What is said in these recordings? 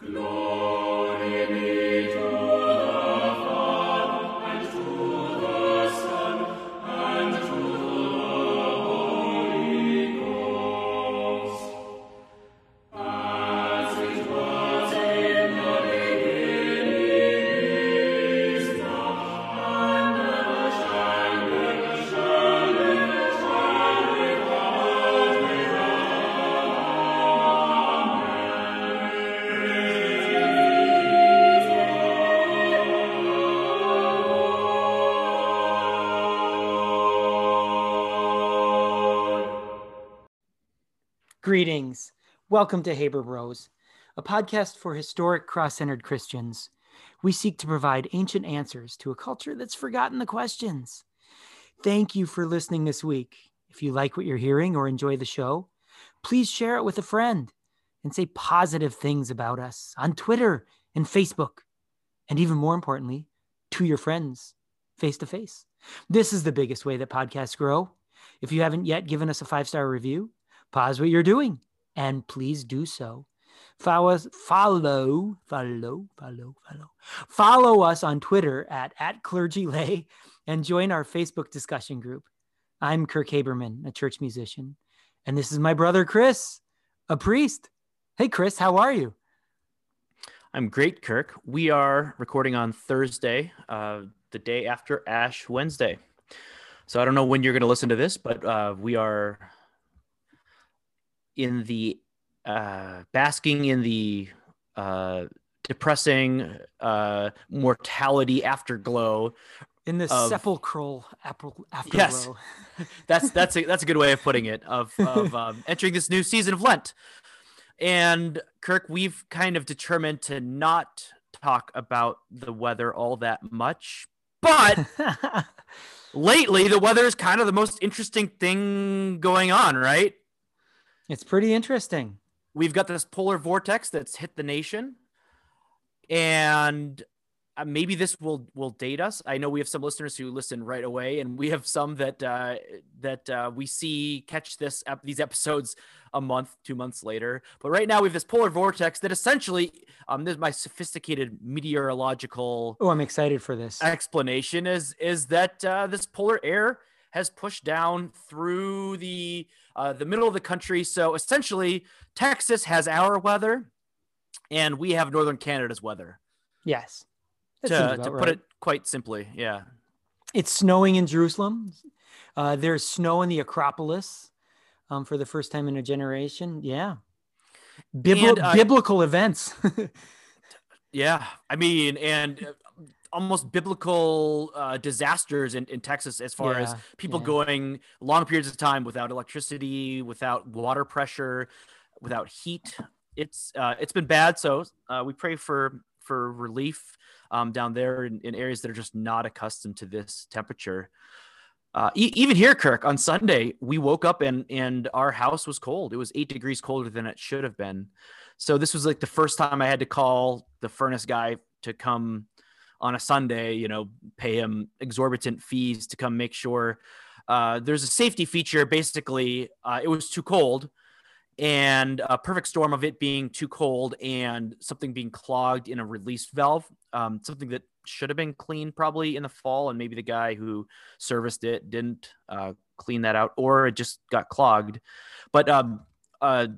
Glory. Greetings. Welcome to Haber Bros, a podcast for historic cross centered Christians. We seek to provide ancient answers to a culture that's forgotten the questions. Thank you for listening this week. If you like what you're hearing or enjoy the show, please share it with a friend and say positive things about us on Twitter and Facebook. And even more importantly, to your friends face to face. This is the biggest way that podcasts grow. If you haven't yet given us a five star review, pause what you're doing and please do so. Follow us, follow, follow, follow, follow, follow us on Twitter at, at clergylay and join our Facebook discussion group. I'm Kirk Haberman, a church musician, and this is my brother Chris, a priest. Hey, Chris, how are you? I'm great, Kirk. We are recording on Thursday, uh, the day after Ash Wednesday. So I don't know when you're going to listen to this, but uh, we are in the uh, basking in the uh, depressing uh, mortality afterglow in the of, sepulchral afterglow. Yes, that's that's a that's a good way of putting it. Of of um, entering this new season of Lent, and Kirk, we've kind of determined to not talk about the weather all that much, but lately the weather is kind of the most interesting thing going on, right? It's pretty interesting. We've got this polar vortex that's hit the nation, and uh, maybe this will will date us. I know we have some listeners who listen right away, and we have some that uh, that uh, we see catch this ep- these episodes a month, two months later. But right now we have this polar vortex that essentially, um, this is my sophisticated meteorological. Oh, I'm excited for this explanation. Is is that uh, this polar air has pushed down through the uh, the middle of the country. So essentially, Texas has our weather, and we have northern Canada's weather. Yes, to, to put it quite simply, yeah. It's snowing in Jerusalem. Uh, there's snow in the Acropolis um, for the first time in a generation. Yeah, and, uh, biblical events. yeah, I mean, and uh, almost biblical uh, disasters in, in Texas as far yeah, as people yeah. going long periods of time without electricity, without water pressure, without heat. It's uh, it's been bad. So uh, we pray for for relief um, down there in, in, areas that are just not accustomed to this temperature. Uh, e- even here, Kirk, on Sunday, we woke up and and our house was cold. It was eight degrees colder than it should have been. So this was like the first time I had to call the furnace guy to come on a Sunday, you know, pay him exorbitant fees to come make sure. Uh, there's a safety feature. Basically, uh, it was too cold, and a perfect storm of it being too cold and something being clogged in a release valve. Um, something that should have been cleaned probably in the fall, and maybe the guy who serviced it didn't uh, clean that out, or it just got clogged. But um, uh,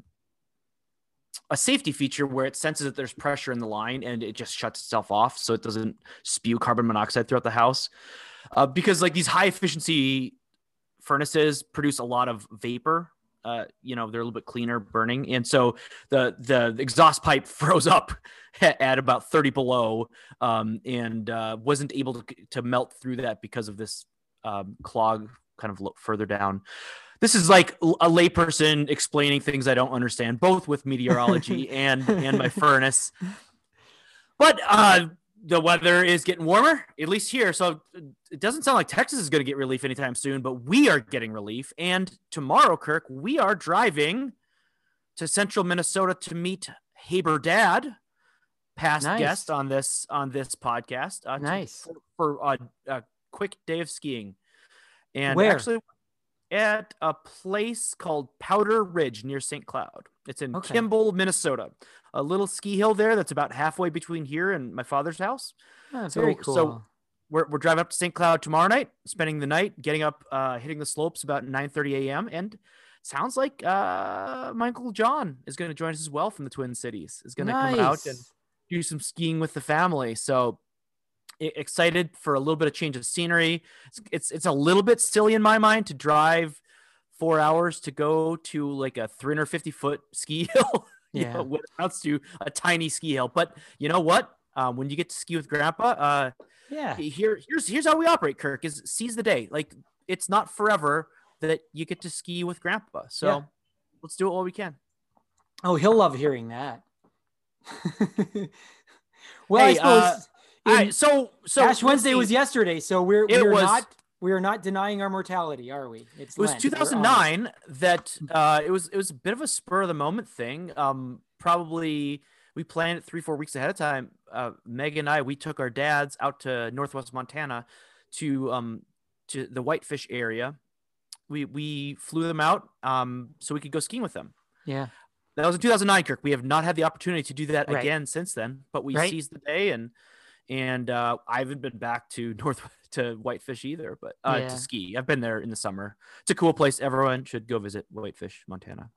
a safety feature where it senses that there's pressure in the line and it just shuts itself off so it doesn't spew carbon monoxide throughout the house. Uh, because like these high efficiency furnaces produce a lot of vapor. Uh, you know they're a little bit cleaner burning, and so the the exhaust pipe froze up at, about 30 below, um, and uh, wasn't able to to melt through that because of this um, clog kind of further down this is like a layperson explaining things I don't understand, both with meteorology and and my furnace. But uh, the weather is getting warmer, at least here. So it doesn't sound like Texas is going to get relief anytime soon, but we are getting relief. And tomorrow, Kirk, we are driving to central Minnesota to meet Haber Dad, past nice. guest on this on this podcast. Uh, nice to, for, for a, a quick day of skiing. And Where? actually, at a place called Powder Ridge near St. Cloud. It's in okay. Kimball, Minnesota, a little ski hill there that's about halfway between here and my father's house. Oh, very cool. So we're, we're driving up to St. Cloud tomorrow night, spending the night, getting up, uh, hitting the slopes about 9 30 a.m. And sounds like uh, my uncle John is going to join us as well from the Twin Cities. Is going to nice. come out and do some skiing with the family. So excited for a little bit of change of scenery. It's, it's, it's a little bit silly in my mind to drive four hours to go to like a 350 foot ski hill. yeah, know, what amounts to a tiny ski hill. But you know what? Um, when you get to ski with Grandpa, uh, yeah, here here's here's how we operate. Kirk is seize the day. Like it's not forever that you get to ski with Grandpa. So yeah. let's do it while we can. Oh, he'll love hearing that. well, hey, I suppose. Uh, all right, so so Ash Wednesday was yesterday, so we're we're was, not we are not denying our mortality, are we? It's it was Lent. 2009 that uh, it was it was a bit of a spur of the moment thing. Um, probably we planned it three four weeks ahead of time. Uh, Meg and I we took our dads out to Northwest Montana to um to the Whitefish area. We we flew them out um so we could go skiing with them. Yeah. That was in 2009, Kirk. We have not had the opportunity to do that right. again since then, but we right. seized the day and and uh, I haven't been back to North to Whitefish either, but uh, yeah. to ski. I've been there in the summer. It's a cool place. Everyone should go visit Whitefish, Montana.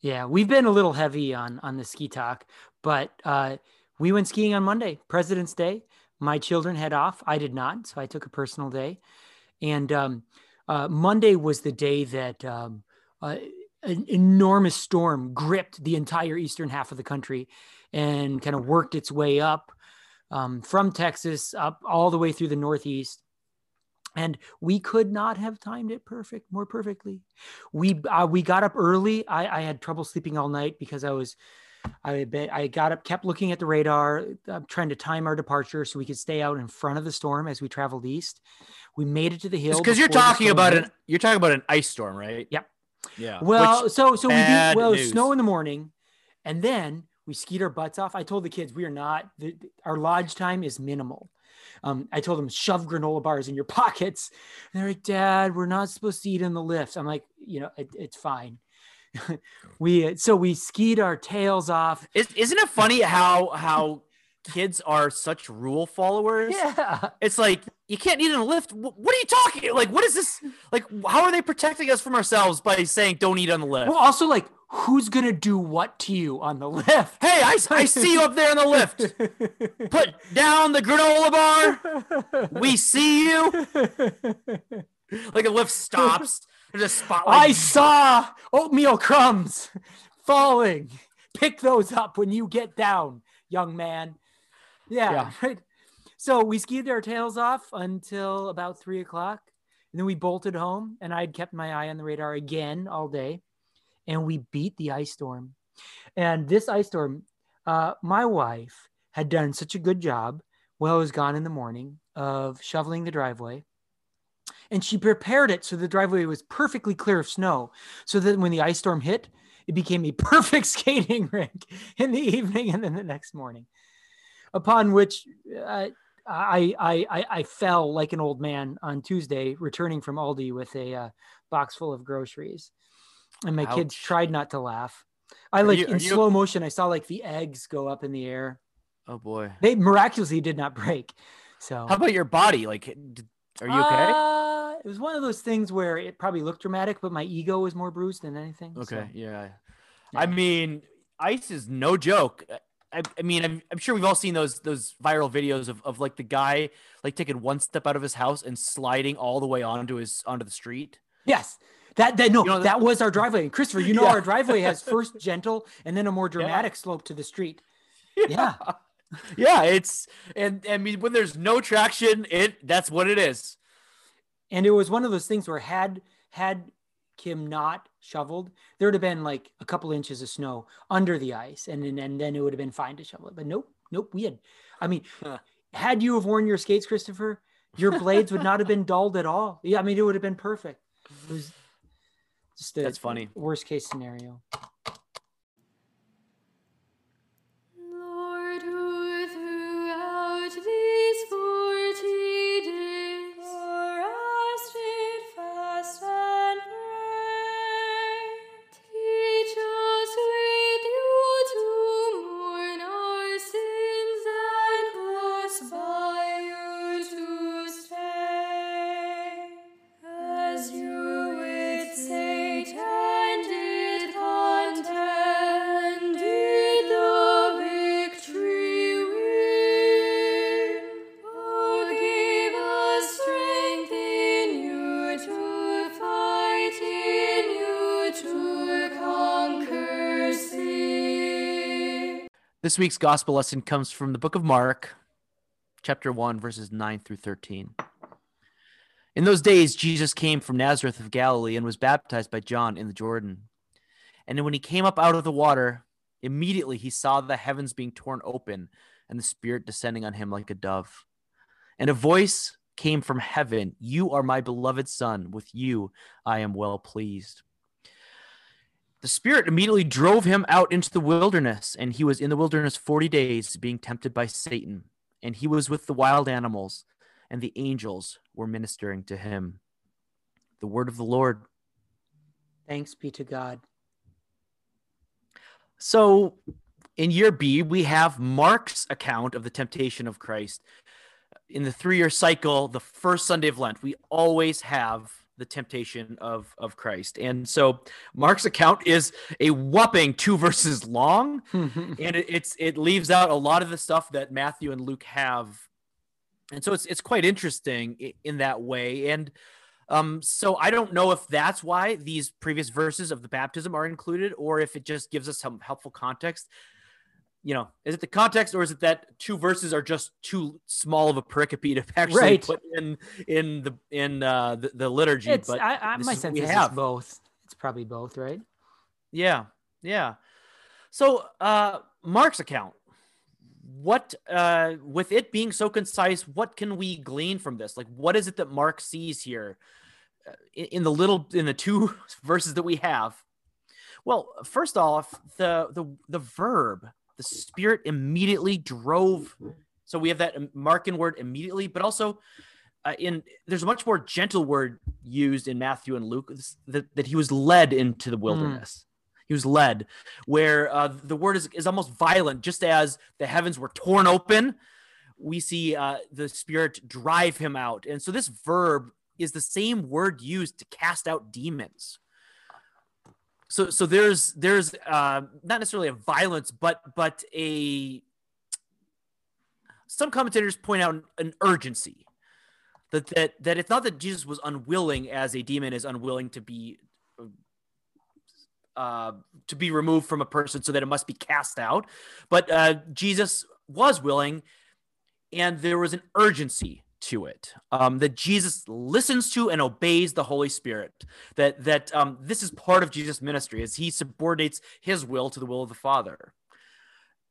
Yeah, we've been a little heavy on on the ski talk, but uh, we went skiing on Monday, President's Day. My children had off. I did not, so I took a personal day. And um, uh, Monday was the day that um, uh, an enormous storm gripped the entire eastern half of the country and kind of worked its way up um, from Texas up all the way through the Northeast. And we could not have timed it perfect more perfectly. We uh, we got up early. I, I had trouble sleeping all night because I was I bit. I got up, kept looking at the radar, uh, trying to time our departure so we could stay out in front of the storm as we traveled east. We made it to the hill because you're talking about hit. an you're talking about an ice storm, right? Yep. Yeah. Well, Which, so so we did, well news. snow in the morning, and then we skied our butts off. I told the kids we are not. The, our lodge time is minimal. Um, I told them shove granola bars in your pockets. And they're like, Dad, we're not supposed to eat in the lift. I'm like, you know, it, it's fine. we so we skied our tails off. Is, isn't it funny how how kids are such rule followers. Yeah. It's like you can't eat in a lift. What are you talking? Like, what is this? Like, how are they protecting us from ourselves by saying don't eat on the lift? Well, also like who's gonna do what to you on the lift? Hey, I, I see you up there on the lift. Put down the granola bar. We see you. Like a lift stops. There's a spotlight. I saw oatmeal crumbs falling. Pick those up when you get down, young man. Yeah, yeah. Right. So we skied our tails off until about three o'clock. And then we bolted home, and I'd kept my eye on the radar again all day. And we beat the ice storm. And this ice storm, uh, my wife had done such a good job while I was gone in the morning of shoveling the driveway. And she prepared it so the driveway was perfectly clear of snow. So that when the ice storm hit, it became a perfect skating rink in the evening and then the next morning upon which uh, I, I, I, I, fell like an old man on Tuesday, returning from Aldi with a uh, box full of groceries. And my Ouch. kids tried not to laugh. I like you, in slow you... motion, I saw like the eggs go up in the air. Oh boy. They miraculously did not break. So, how about your body? Like, are you okay? Uh, it was one of those things where it probably looked dramatic, but my ego was more bruised than anything. Okay. So. Yeah. yeah. I mean, ice is no joke. I, I mean, I'm, I'm, sure we've all seen those those viral videos of, of like the guy like taking one step out of his house and sliding all the way onto his onto the street. Yes. That that no, you know, that was our driveway. And Christopher, you know yeah. our driveway has first gentle and then a more dramatic yeah. slope to the street. Yeah. yeah. it's and I mean when there's no traction, it that's what it is. And it was one of those things where had had Kim not shoveled, there would have been like a couple inches of snow under the ice, and and, and then it would have been fine to shovel it. But nope, nope. We had, I mean, had you have worn your skates, Christopher, your blades would not have been dulled at all. Yeah, I mean, it would have been perfect. It was just a, that's funny. Worst case scenario. This week's gospel lesson comes from the book of Mark, chapter 1, verses 9 through 13. In those days, Jesus came from Nazareth of Galilee and was baptized by John in the Jordan. And when he came up out of the water, immediately he saw the heavens being torn open and the Spirit descending on him like a dove. And a voice came from heaven You are my beloved Son, with you I am well pleased. The Spirit immediately drove him out into the wilderness, and he was in the wilderness 40 days, being tempted by Satan. And he was with the wild animals, and the angels were ministering to him. The word of the Lord. Thanks be to God. So, in year B, we have Mark's account of the temptation of Christ. In the three year cycle, the first Sunday of Lent, we always have the temptation of of Christ. And so Mark's account is a whopping two verses long, and it, it's it leaves out a lot of the stuff that Matthew and Luke have. And so it's it's quite interesting in that way. And um, so I don't know if that's why these previous verses of the baptism are included, or if it just gives us some helpful context you know, is it the context or is it that two verses are just too small of a pericope to actually right. put in in the in uh, the, the liturgy? It's, but I, I, my sense is have. both. It's probably both, right? Yeah, yeah. So uh, Mark's account, what uh, with it being so concise, what can we glean from this? Like, what is it that Mark sees here uh, in, in the little in the two verses that we have? Well, first off, the the the verb the Spirit immediately drove. So we have that Markan word immediately, but also uh, in there's a much more gentle word used in Matthew and Luke that, that he was led into the wilderness. Mm. He was led, where uh, the word is, is almost violent, just as the heavens were torn open. We see uh, the Spirit drive him out. And so this verb is the same word used to cast out demons so so there's there's uh, not necessarily a violence, but but a some commentators point out an urgency that that that it's not that Jesus was unwilling as a demon is unwilling to be uh, to be removed from a person so that it must be cast out, but uh, Jesus was willing, and there was an urgency to it um, that jesus listens to and obeys the holy spirit that that um, this is part of jesus ministry as he subordinates his will to the will of the father.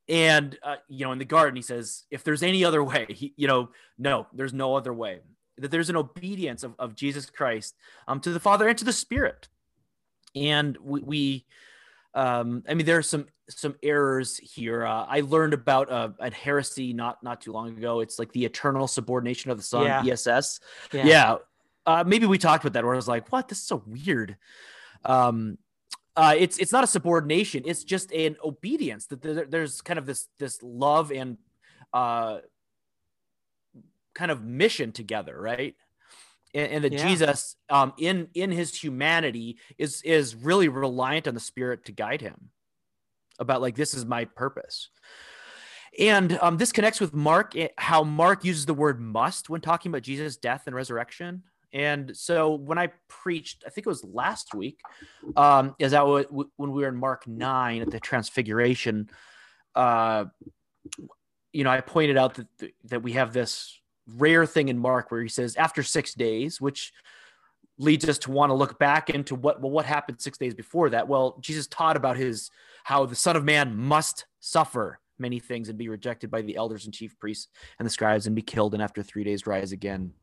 And uh, you know in the garden he says if there's any other way he you know no there's no other way. That there's an obedience of, of jesus christ um, to the father and to the spirit. And we, we um, I mean, there are some some errors here. Uh, I learned about uh, a heresy not not too long ago. It's like the eternal subordination of the Son, yeah. ESS. Yeah. yeah. Uh, maybe we talked about that where I was like, what? This is so weird. Um, uh, it's it's not a subordination. It's just an obedience. That there, there's kind of this this love and uh, kind of mission together, right? and, and that yeah. Jesus, um, in in his humanity, is is really reliant on the Spirit to guide him about like this is my purpose. And um, this connects with Mark, eh, how Mark uses the word must when talking about Jesus' death and resurrection. And so when I preached, I think it was last week, um, is that when we were in Mark 9 at the Transfiguration, uh, you know, I pointed out that, that we have this rare thing in Mark where he says after six days, which leads us to want to look back into what well what happened six days before that. Well, Jesus taught about his how the Son of Man must suffer many things and be rejected by the elders and chief priests and the scribes and be killed and after three days rise again.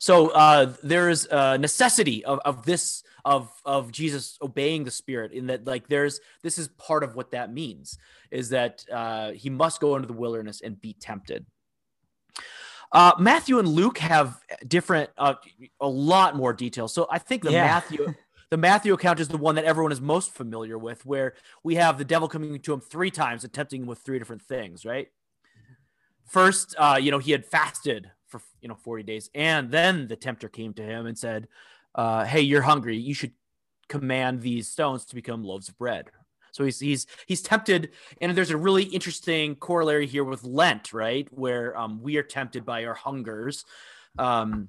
So uh, there is a necessity of, of this of of Jesus obeying the Spirit in that like there's this is part of what that means is that uh, he must go into the wilderness and be tempted. Uh, Matthew and Luke have different, uh, a lot more details. So I think the yeah. Matthew, the Matthew account is the one that everyone is most familiar with, where we have the devil coming to him three times, attempting him with three different things. Right. First, uh, you know, he had fasted for you know forty days, and then the tempter came to him and said, uh, "Hey, you're hungry. You should command these stones to become loaves of bread." So he's he's he's tempted, and there's a really interesting corollary here with Lent, right, where um, we are tempted by our hungers. Um,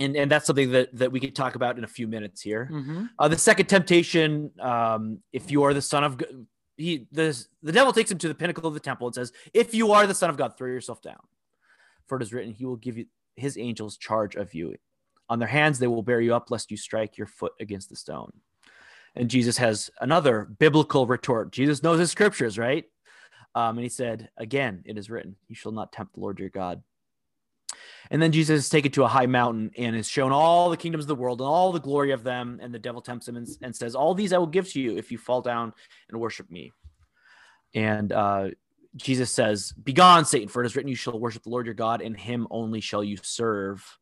and, and that's something that, that we could talk about in a few minutes here. Mm-hmm. Uh, the second temptation, um, if you are the son of, he the the devil takes him to the pinnacle of the temple and says, "If you are the son of God, throw yourself down, for it is written, He will give you His angels charge of you. On their hands they will bear you up, lest you strike your foot against the stone." And Jesus has another biblical retort. Jesus knows his scriptures, right? Um, and he said, "Again, it is written, You shall not tempt the Lord your God." And then Jesus is taken to a high mountain and is shown all the kingdoms of the world and all the glory of them. And the devil tempts him and, and says, All these I will give to you if you fall down and worship me. And uh, Jesus says, Begone, Satan, for it is written, You shall worship the Lord your God, and him only shall you serve.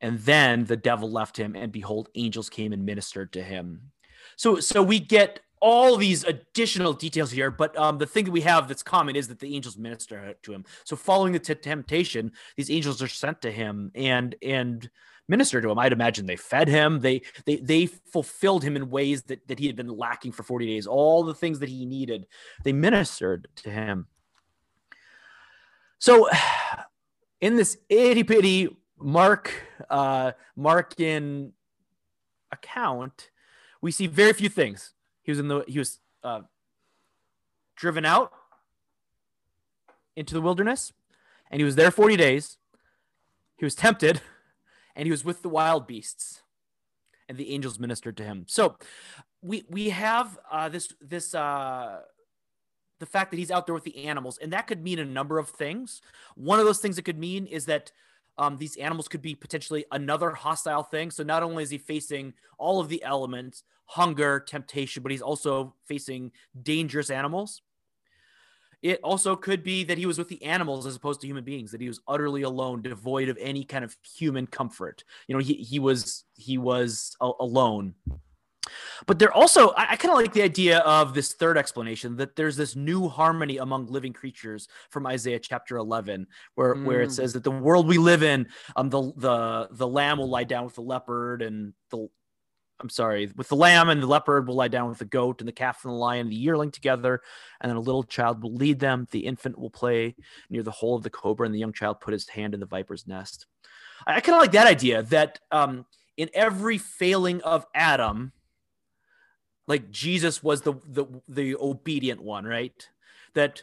And then the devil left him, and behold, angels came and ministered to him. So, so we get all these additional details here, but um, the thing that we have that's common is that the angels minister to him. So, following the t- temptation, these angels are sent to him and and minister to him. I'd imagine they fed him. They they they fulfilled him in ways that that he had been lacking for forty days. All the things that he needed, they ministered to him. So, in this itty bitty Mark uh, Markan account, we see very few things he was in the he was uh, driven out into the wilderness, and he was there forty days. He was tempted, and he was with the wild beasts, and the angels ministered to him. So, we we have uh, this this. Uh, the fact that he's out there with the animals, and that could mean a number of things. One of those things it could mean is that um, these animals could be potentially another hostile thing. So not only is he facing all of the elements, hunger, temptation, but he's also facing dangerous animals. It also could be that he was with the animals as opposed to human beings, that he was utterly alone, devoid of any kind of human comfort. You know, he, he was he was a- alone. But they're also, I, I kind of like the idea of this third explanation that there's this new harmony among living creatures from Isaiah chapter 11, where, mm. where it mm. says that the world we live in, um, the the the lamb will lie down with the leopard, and the I'm sorry, with the lamb and the leopard will lie down with the goat, and the calf and the lion, and the yearling together, and then a little child will lead them. The infant will play near the hole of the cobra, and the young child put his hand in the viper's nest. I, I kind of like that idea that um, in every failing of Adam, like Jesus was the the the obedient one, right? That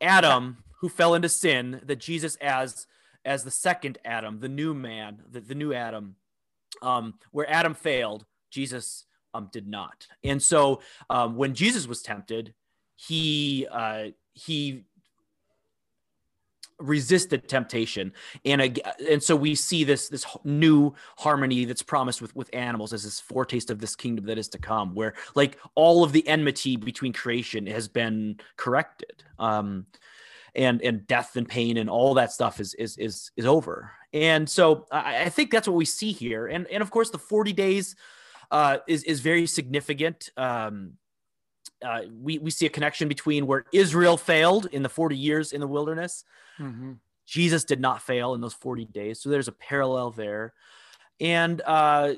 Adam who fell into sin, that Jesus as as the second Adam, the new man, the, the new Adam, um, where Adam failed, Jesus um, did not. And so um, when Jesus was tempted, he uh, he resisted temptation. And and so we see this this new harmony that's promised with with animals as this foretaste of this kingdom that is to come where like all of the enmity between creation has been corrected um and and death and pain and all that stuff is is is is over. And so i, I think that's what we see here. And and of course the 40 days uh is is very significant um uh, we, we see a connection between where Israel failed in the 40 years in the wilderness Mm-hmm. Jesus did not fail in those 40 days. So there's a parallel there. And uh,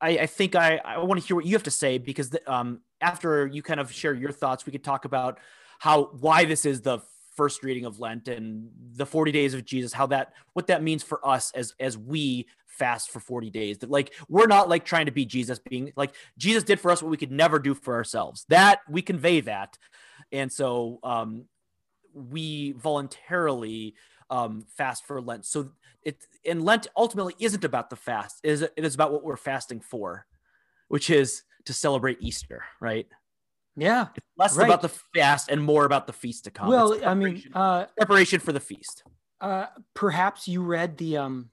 I, I, think I, I want to hear what you have to say because the, um, after you kind of share your thoughts, we could talk about how why this is the first reading of Lent and the 40 days of Jesus, how that what that means for us as as we fast for 40 days. That like we're not like trying to be Jesus being like Jesus did for us what we could never do for ourselves. That we convey that. And so um we voluntarily um, fast for Lent. So it and Lent ultimately isn't about the fast. It is it is about what we're fasting for, which is to celebrate Easter, right? Yeah, it's less right. about the fast and more about the feast to come. Well, I mean, uh, preparation for the feast. Uh, perhaps you read the um,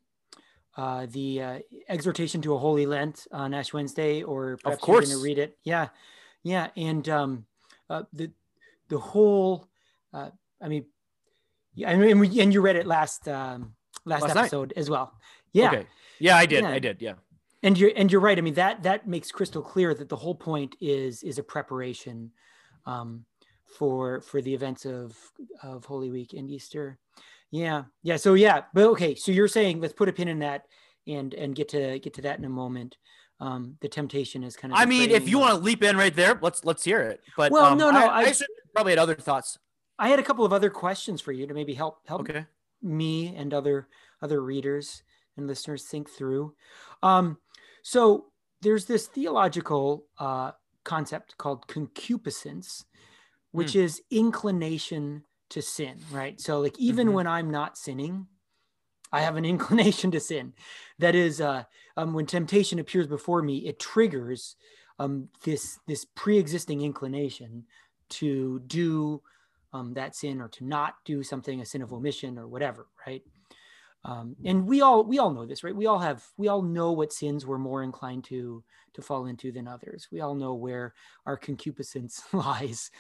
uh, the uh, exhortation to a holy Lent on Ash Wednesday, or perhaps of course. you're going to read it. Yeah, yeah, and um, uh, the the whole uh, I mean, yeah, and, and you read it last um, last, last episode night. as well. Yeah. Okay. Yeah, I did. Yeah. I did. Yeah. And you're and you're right. I mean that that makes crystal clear that the whole point is is a preparation um, for for the events of of Holy Week and Easter. Yeah. Yeah. So yeah. But okay. So you're saying let's put a pin in that and and get to get to that in a moment. Um, the temptation is kind of. I mean, if you want to leap in right there, let's let's hear it. But well, um, no, no, I, I, I probably had other thoughts I had a couple of other questions for you to maybe help help okay. me and other other readers and listeners think through. Um, so there's this theological uh, concept called concupiscence, which Mm. is inclination to sin, right? So, like, even Mhm. when I'm not sinning, I have an inclination to sin. That is, uh, um, when temptation appears before me, it triggers um, this this pre-existing inclination to do um, that sin or to not do something, a sin of omission or whatever, right? Um, and we all we all know this, right? We all have we all know what sins we're more inclined to to fall into than others. We all know where our concupiscence lies.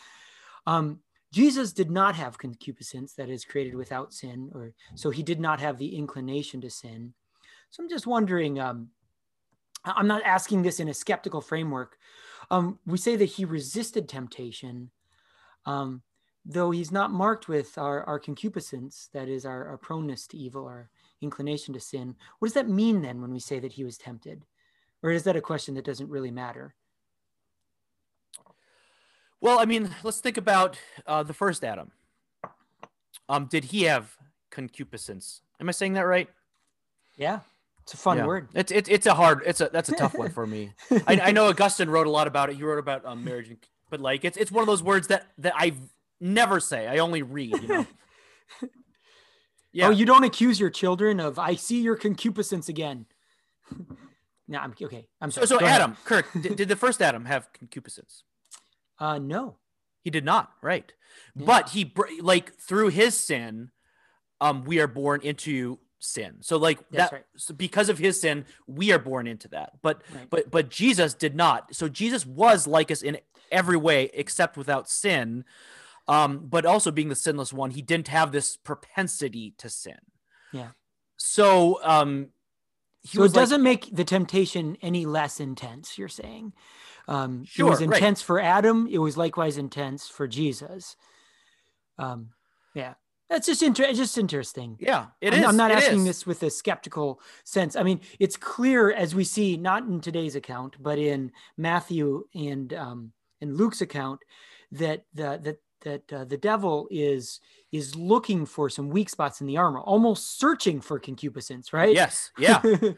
Um, Jesus did not have concupiscence that is created without sin, or so he did not have the inclination to sin. So I'm just wondering. Um, I'm not asking this in a skeptical framework. Um, we say that he resisted temptation, um, though he's not marked with our, our concupiscence, that is our, our proneness to evil, our inclination to sin. What does that mean then when we say that he was tempted? Or is that a question that doesn't really matter? Well, I mean, let's think about uh, the first Adam. Um, did he have concupiscence? Am I saying that right? Yeah, it's a fun Yeah. word. It's it's it's a hard. It's a that's a tough one for me. I, I know Augustine wrote a lot about it. He wrote about um, marriage, and, but like it's it's one of those words that that I never say. I only read. You know. Yeah. Oh, you don't accuse your children of I see your concupiscence again. no, I'm okay. I'm sorry. so ahead. Adam, Kirk, did, did the first Adam have concupiscence? Uh, no. He did not, right? Yeah. But he like through his sin, um, we are born into sin. So like That's that, right. so because of his sin, we are born into that. But Right. but but Jesus did not. So Jesus was like us in every way except without sin. Um, but also being the sinless one, he didn't have this propensity to sin. Yeah. So um, he so it was like- doesn't make the temptation any less intense. You're saying, um, it Sure, was right. intense for Adam. It was likewise intense for Jesus. Um, yeah, that's just inter- just interesting. yeah, it I'm, is. I'm not it asking is. this with a skeptical sense. I mean, it's clear as we see, not in today's account, but in Matthew and um, in Luke's account, that the, that that uh, the devil is is looking for some weak spots in the armor, almost searching for concupiscence, right? Yes. Yeah.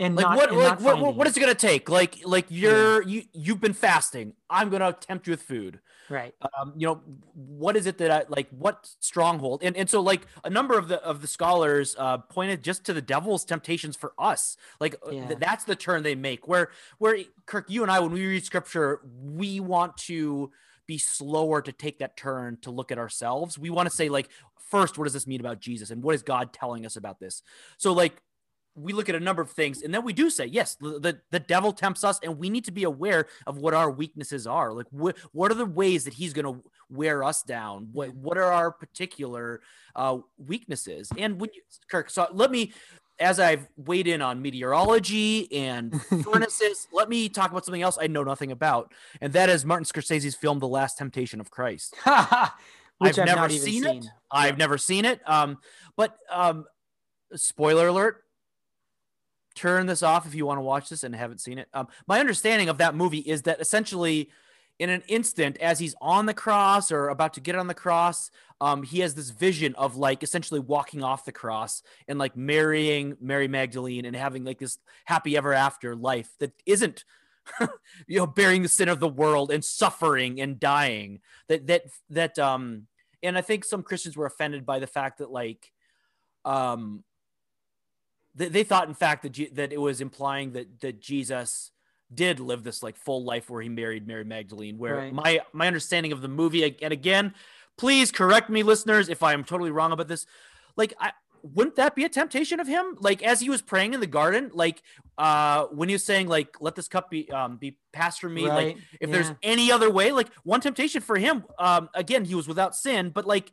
and like not, what and like what, what it. is it gonna take? Like like you're you you've been fasting. I'm gonna tempt you with food. Right? um you know what is it that i like what stronghold? And and so like a number of the of the scholars uh pointed just to the devil's temptations for us. Like uh, th- that's the turn they make where where kirk you and i when we read scripture we want to be slower to take that turn to look at ourselves. We want to say like first what does this mean about jesus? And what is god telling us about this? So like we look at a number of things and then we do say yes the, the, devil tempts us and we need to be aware of what our weaknesses are like wh- what are the ways that he's going to wear us down what what are our particular uh weaknesses and when you kirk so let me as i've weighed in on meteorology and furnaces let me talk about something else i know nothing about and that is martin scorsese's film the last temptation of christ Which I've I've, never seen seen. it. I've never seen it. Um, but um, spoiler alert. Turn this off if you want to watch this and haven't seen it. Um, my understanding of that movie is that essentially, in an instant, as he's on the cross or about to get on the cross, um, he has this vision of like essentially walking off the cross and like marrying Mary Magdalene and having like this happy ever after life that isn't you know bearing the sin of the world and suffering and dying that that that um and i think some christians were offended by the fact that like um they, they thought in fact that G- that it was implying that that jesus did live this like full life where he married mary magdalene where Right. my my understanding of the movie and again please correct me listeners if i'm totally wrong about this. Like i wouldn't that be a temptation of him? Like as he was praying in the garden like uh when he was saying like let this cup be um be passed from me like Right, if there's any other way like one temptation for him um again he was without sin but like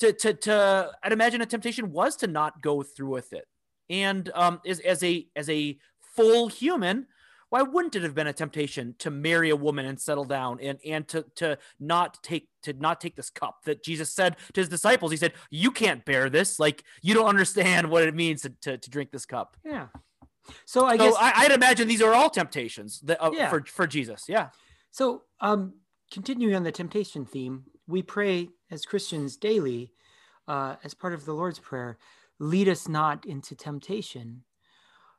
to to to i'd imagine a temptation was to not go through with it and um as, as a as a full human why wouldn't it have been a temptation to marry a woman and settle down and and to to not take to not take this cup that jesus said to his disciples? He said you can't bear this. Like you don't understand what it means to, to, to drink this cup. Yeah. So I so guess I, i'd imagine these are all temptations that, uh, Yeah. for for jesus. Yeah. So, um, continuing on the temptation theme, we pray as Christians daily, uh, as part of the Lord's Prayer, lead us not into temptation.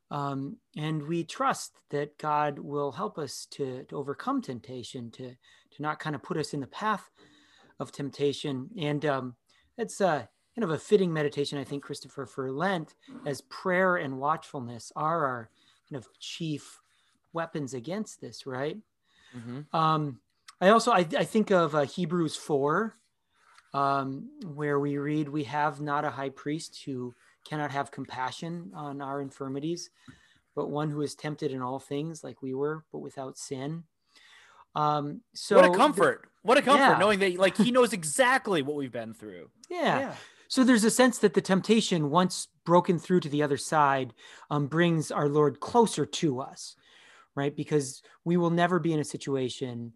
Um, and we trust that God will help us to, to overcome temptation, to, to not kind of put us in the path of temptation. And um, it's uh, kind of a fitting meditation, I think, Christopher, for Lent, as prayer and watchfulness are our kind of chief weapons against this, right? Mm-hmm. Um, I also I, I think of uh, Hebrews four, um, where we read, "We have not a high priest who cannot have compassion on our infirmities, but one who is tempted in all things, like we were, but without sin." Um, so what a comfort! The, what a comfort yeah. knowing that like He knows exactly what we've been through. Yeah. yeah. So there's a sense that the temptation, once broken through to the other side, um, brings our Lord closer to us, right? Because we will never be in a situation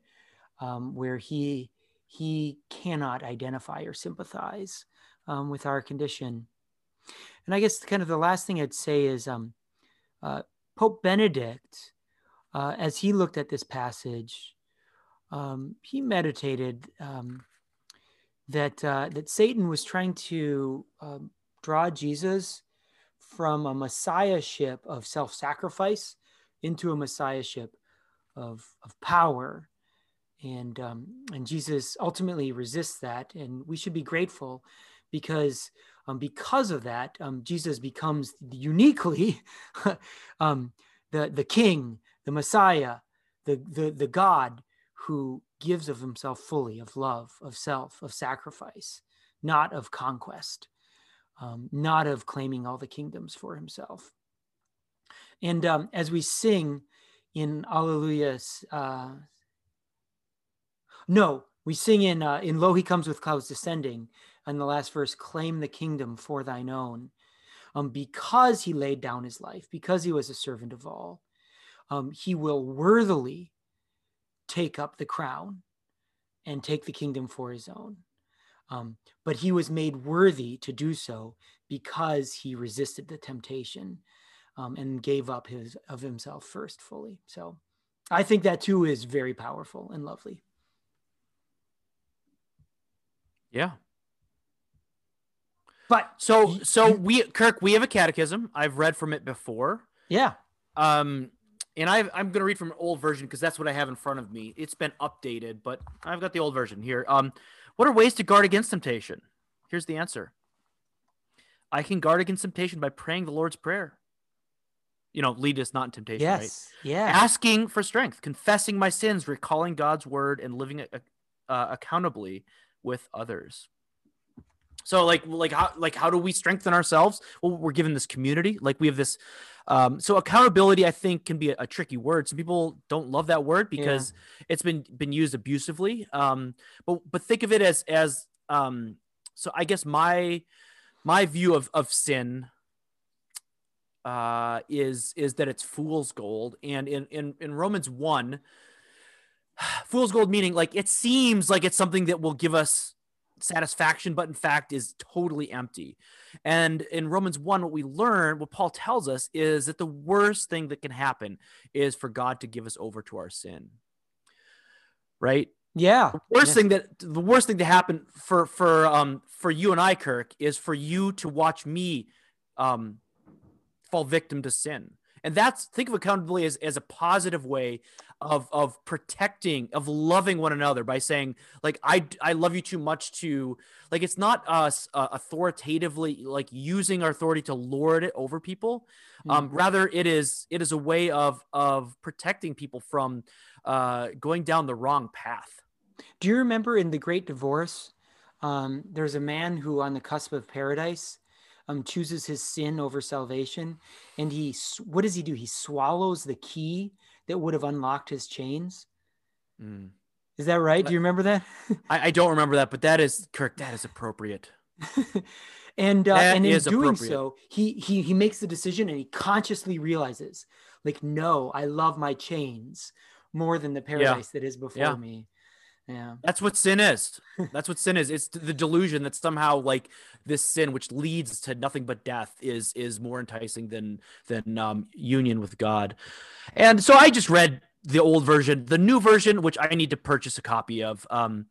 um, where he he cannot identify or sympathize um, with our condition. And I guess kind of the last thing I'd say is um, uh, Pope Benedict, uh, as he looked at this passage, um, he meditated um, that uh, that Satan was trying to um, draw Jesus from a messiahship of self-sacrifice into a messiahship of, of power and um, and Jesus ultimately resists that, and we should be grateful because um, because of that, um, Jesus becomes uniquely um, the the King, the Messiah, the the the God who gives of Himself fully, of love, of self, of sacrifice, not of conquest, um, not of claiming all the kingdoms for Himself. And um, as we sing in Alleluia uh, no, we sing in uh, in "Lo He Comes with Clouds Descending," and the last verse, "Claim the kingdom for thine own." Um, because he laid down his life, because he was a servant of all, um, he will worthily take up the crown and take the kingdom for his own. Um, but he was made worthy to do so because he resisted the temptation um, and gave up his of himself first fully. So I think that too is very powerful and lovely. Yeah. But so so we Kirk, we have a catechism. I've read from it before. Yeah. Um and i am going to read from an old version because that's what I have in front of me. It's been updated, but I've got the old version here. Um, what are ways to guard against temptation? Here's the answer I can guard against temptation by praying the Lord's Prayer. You know, lead us not in temptation, yes. right? Yeah. Asking for strength, confessing my sins, recalling God's word, and living uh, uh accountably with others. So like like how like how do we strengthen ourselves? Well we're given this community. Like we have this um so accountability i think can be a, a tricky word. Some people don't love that word because yeah. it's been been used abusively. Um but but think of it as as um so i guess my my view of of sin uh is is that it's fool's gold. And in in in romans 1 fool's gold meaning like it seems like it's something that will give us satisfaction but in fact is totally empty. And in romans 1 what we learn what paul tells us is that the worst thing that can happen is for god to give us over to our sin. Right? Yeah. The worst thing that the worst thing to happen for for um for you and i kirk is for you to watch me um fall victim to sin. And that's think of accountability as, as a positive way of of protecting of loving one another by saying like i i love you too much to like it's not us uh, authoritatively like using our authority to lord it over people mm-hmm. um rather it is it is a way of of protecting people from uh going down the wrong path do you remember in the great divorce um there's a man who on the cusp of paradise um, chooses his sin over salvation. And he, what does he do? He swallows the key that would have unlocked his chains. Mm. Is that right? Do you remember that? I, I, don't remember that, but that is Kirk. That is appropriate. and uh, and in doing so, he he he makes the decision, and he consciously realizes, like, no, I love my chains more than the paradise yeah. that is before yeah. me. Yeah. That's what sin is. That's what sin is. It's the delusion that somehow like this sin which leads to nothing but death is is more enticing than than um, union with God. And so I just read the old version, the new version which I need to purchase a copy of. Um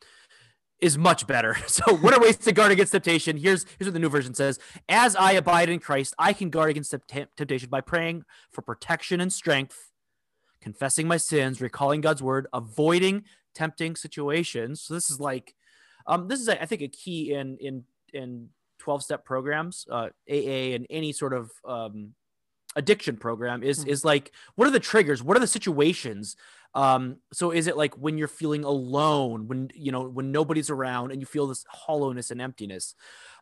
is much better. So, what are ways to guard against temptation? Here's here's what the new version says: As I abide in Christ, I can guard against temptation by praying for protection and strength, confessing my sins, recalling God's word, avoiding tempting situations. So this is like, um, this is I think a key in in in 12 step programs, uh, AA, and any sort of um, addiction program is mm-hmm. is like what are the triggers? What are the situations? Um so is it like when you're feeling alone when you know when nobody's around and you feel this hollowness and emptiness?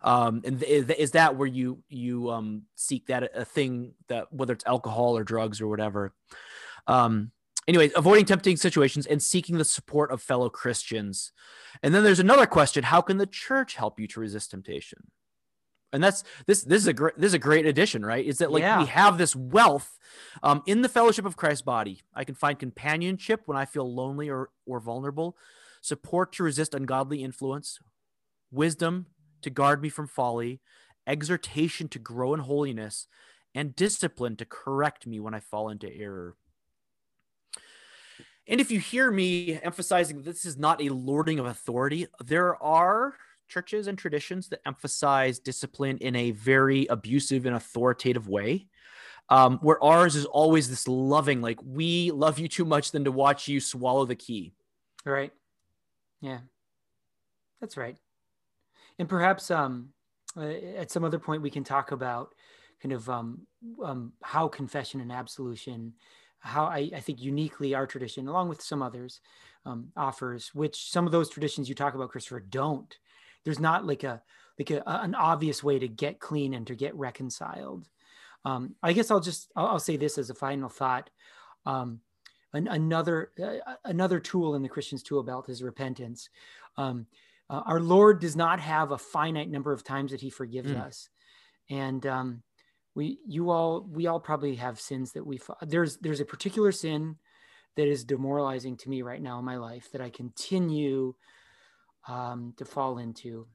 Um and th- is that where you you um seek that a thing that whether it's alcohol or drugs or whatever? Um anyway avoiding tempting situations and seeking the support of fellow christians. And then there's another question how can the church help you to resist temptation? And that's this this is a great this is a great addition right? Is that like yeah. we have this wealth um, in the fellowship of christ's body. I can find companionship when i feel lonely or or vulnerable support to resist ungodly influence wisdom to guard me from folly exhortation to grow in holiness and discipline to correct me when i fall into error and if you hear me emphasizing this is not a lording of authority there are churches and traditions that emphasize discipline in a very abusive and authoritative way. Um, where ours is always this loving, like we love you too much than to watch you swallow the key. Right. Yeah. That's right. And perhaps um, uh, at some other point we can talk about kind of um, um, how confession and absolution, how I, I, think uniquely our tradition, along with some others, um, offers, which some of those traditions you talk about, Christopher, don't there's not like a like a, an obvious way to get clean and to get reconciled. Um, I guess I'll just I'll, I'll, say this as a final thought. Um, an, another uh, another tool in the Christian's tool belt is repentance. Um, uh, our Lord does not have a finite number of times that He forgives mm. us, and um, we you all we all probably have sins that we there's there's a particular sin that is demoralizing to me right now in my life that I continue um, to fall into.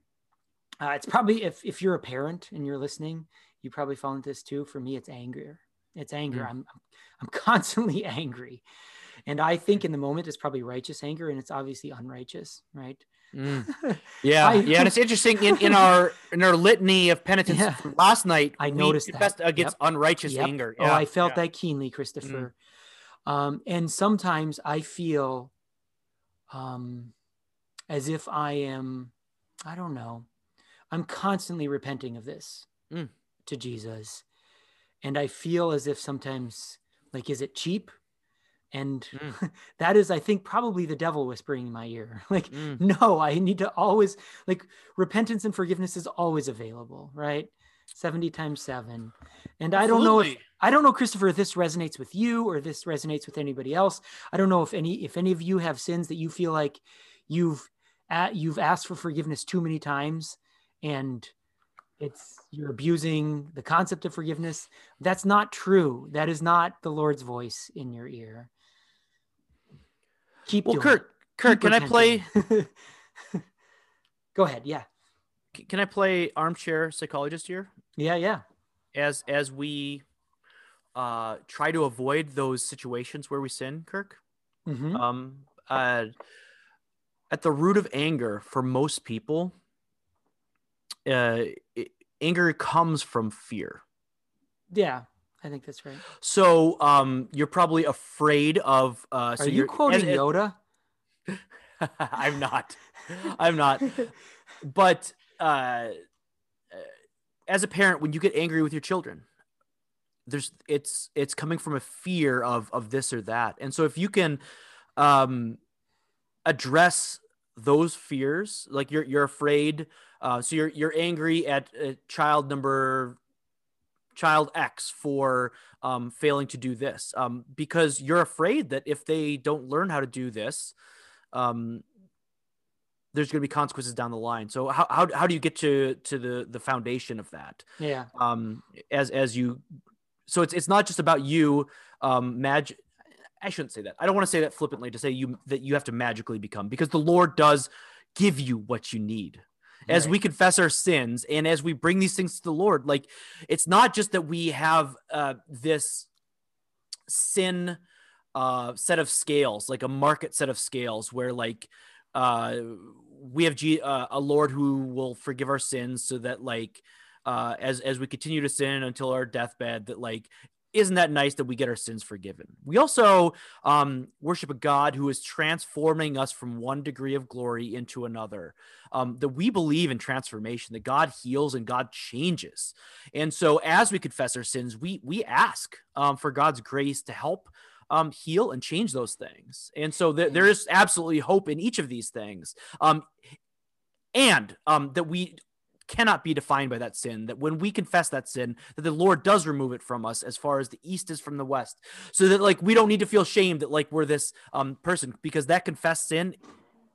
Uh, it's probably if if you're a parent and you're listening, you probably fall into this too. For me, it's anger. It's anger. Mm. I'm I'm constantly angry, and I think in the moment it's probably righteous anger, and it's obviously unrighteous, right? Mm. Yeah, I, yeah, and it's interesting in, in our in our litany of penitence yeah. last night. I noticed that against yep. unrighteous yep. anger. Oh, yeah. Oh, I felt yeah. that keenly, Christopher. Mm. Um, and sometimes I feel, um, as if I am, I don't know, I'm constantly repenting of this mm. to Jesus. And I feel as if sometimes, like, is it cheap? And mm. that is, I think, probably the devil whispering in my ear. Like, mm. no, I need to always, like, repentance and forgiveness is always available, right? 70 times seven. And Absolutely. I don't know if, I don't know, Christopher, if this resonates with you or this resonates with anybody else. I don't know if any, if any of you have sins that you feel like you've at, you've asked for forgiveness too many times and it's you're abusing the concept of forgiveness that's not true that is not the lord's voice in your ear keep well kirk kirk can i play go ahead yeah. Can i play armchair psychologist here? Yeah yeah. As as we uh try to avoid those situations where we sin kirk? Mm-hmm. um uh at the root of anger for most people, uh, it, anger comes from fear. Yeah, I think that's right. So um, you're probably afraid of. Uh, so Are you quoting as, Yoda? I'm not. I'm not. But uh, as a parent, when you get angry with your children, there's it's it's coming from a fear of of this or that, and so if you can um, address those fears like you're you're afraid uh, so you're you're angry at uh, child number child x for um, failing to do this um, because you're afraid that if they don't learn how to do this um, there's going to be consequences down the line so how, how, how do you get to to the the foundation of that yeah um as as you so it's it's not just about you um magic I shouldn't say that. I don't want to say that flippantly to say you that you have to magically become because the Lord does give you what you need. As right. we confess our sins and as we bring these things to the Lord, like it's not just that we have uh, this sin uh, set of scales, like a market set of scales, where like uh, we have G- uh, a Lord who will forgive our sins, so that like uh, as as we continue to sin until our deathbed, that like isn't that nice that we get our sins forgiven? We also um, worship a God who is transforming us from one degree of glory into another. Um, that we believe in transformation, that God heals and God changes. And so, as we confess our sins, we we ask um, for God's grace to help um, heal and change those things. And so, th- there is absolutely hope in each of these things. Um, and um, that we cannot be defined by that sin that when we confess that sin that the lord does remove it from us as far as the east is from the west. So that like we don't need to feel shame that like we're this um person because that confessed sin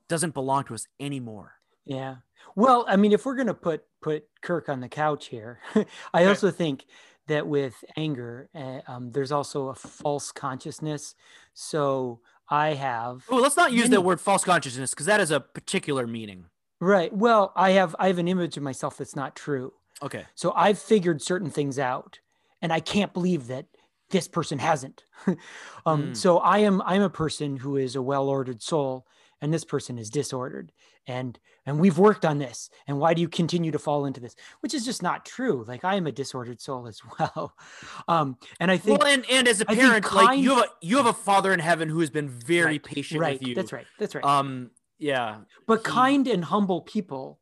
doesn't belong to us anymore. Yeah. Well i mean if we're gonna put put kirk on the couch here i also think that with anger uh, um, there's also a false consciousness. So i have oh let's not use many... that word false consciousness because that is a particular meaning Right. Well, I have I have an image of myself that's not true. Okay. So I've figured certain things out, and I can't believe that this person hasn't. um, mm. So I am I'm a person who is a well-ordered soul, and this person is disordered, and and we've worked on this. And why do you continue to fall into this? Which is just not true. Like I am a disordered soul as well. Um, and I think well, and, and as a parent, kind, like you have a you have a father in heaven who has been very right, patient right, with you. That's right. That's right. Um, yeah. But he, kind and humble people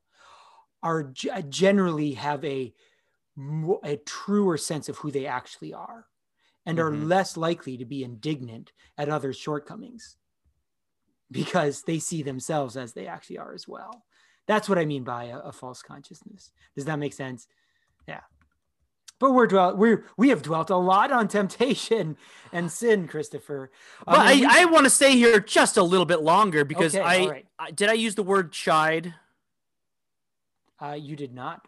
are generally have a a truer sense of who they actually are and mm-hmm. are less likely to be indignant at others' shortcomings because they see themselves as they actually are as well. That's what I mean by a, a false consciousness. Does that make sense? Yeah but we're dwelt we we have dwelt a lot on temptation and sin christopher. But um, I, we, I want to stay here just a little bit longer because okay, I, right. I, did i use the word chide? Uh, you did not.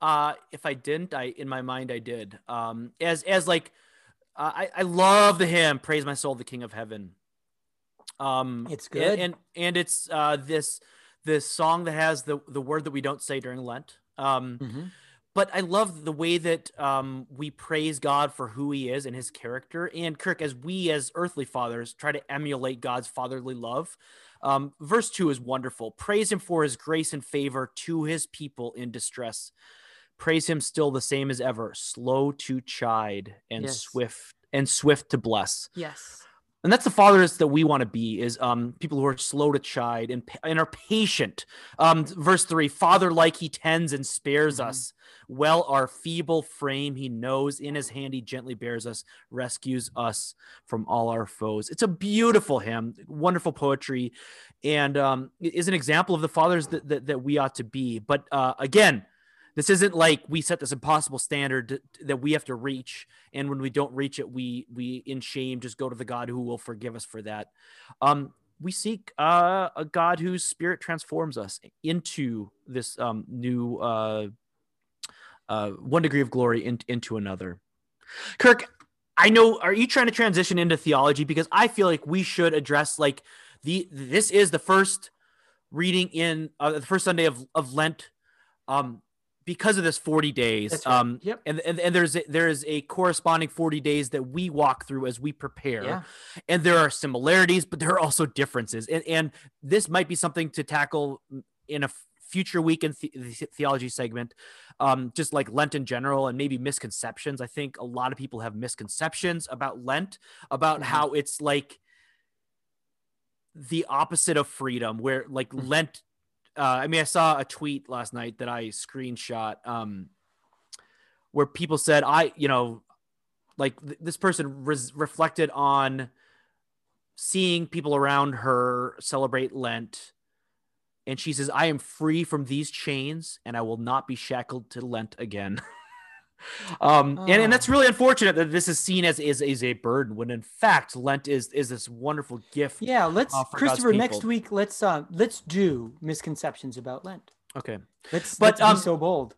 Uh if i didn't i in my mind i did. Um as as like uh, i i love the hymn praise my soul the king of heaven. Um it's good. and and, and it's uh this this song that has the the word that we don't say during lent. Um mm-hmm but I love the way that um, we praise God for who He is and His character. And Kirk, as we as earthly fathers try to emulate God's fatherly love, um, verse two is wonderful. Praise Him for His grace and favor to His people in distress. Praise Him still the same as ever, slow to chide and yes. swift and swift to bless. Yes and that's the fathers that we want to be is um, people who are slow to chide and, and are patient. Um, verse 3 father like he tends and spares mm-hmm. us. Well our feeble frame he knows. In his hand he gently bears us rescues us from all our foes. It's a beautiful hymn wonderful poetry and um, is an example of the fathers that, that, that we ought to be. But uh, again this isn't like we set this impossible standard that we have to reach and when we don't reach it we we in shame just go to the god who will forgive us for that. Um we seek uh, a god whose spirit transforms us into this um, new uh, uh, one degree of glory in, into another. Kirk i know are you trying to transition into theology? Because i feel like we should address like the this is the first reading in uh, the first sunday of, of lent. Um because of this 40 days right. um yep. and, and and there's a, there is a corresponding 40 days that we walk through as we prepare yeah. and there are similarities but there are also differences and and this might be something to tackle in a future week in the- theology segment um just like lent in general and maybe misconceptions i think a lot of people have misconceptions about lent about mm-hmm. how it's like the opposite of freedom where like mm-hmm. lent uh, I mean, I saw a tweet last night that I screenshot um, where people said, I, you know, like th- this person res- reflected on seeing people around her celebrate Lent. And she says, I am free from these chains and I will not be shackled to Lent again. um, and, and that's ah. really unfortunate that this is seen as is, is a burden when in fact Lent is is this wonderful gift. Yeah, let's uh, Christopher next week. Let's uh let's do misconceptions about Lent. Okay, let's but let's um, be so bold.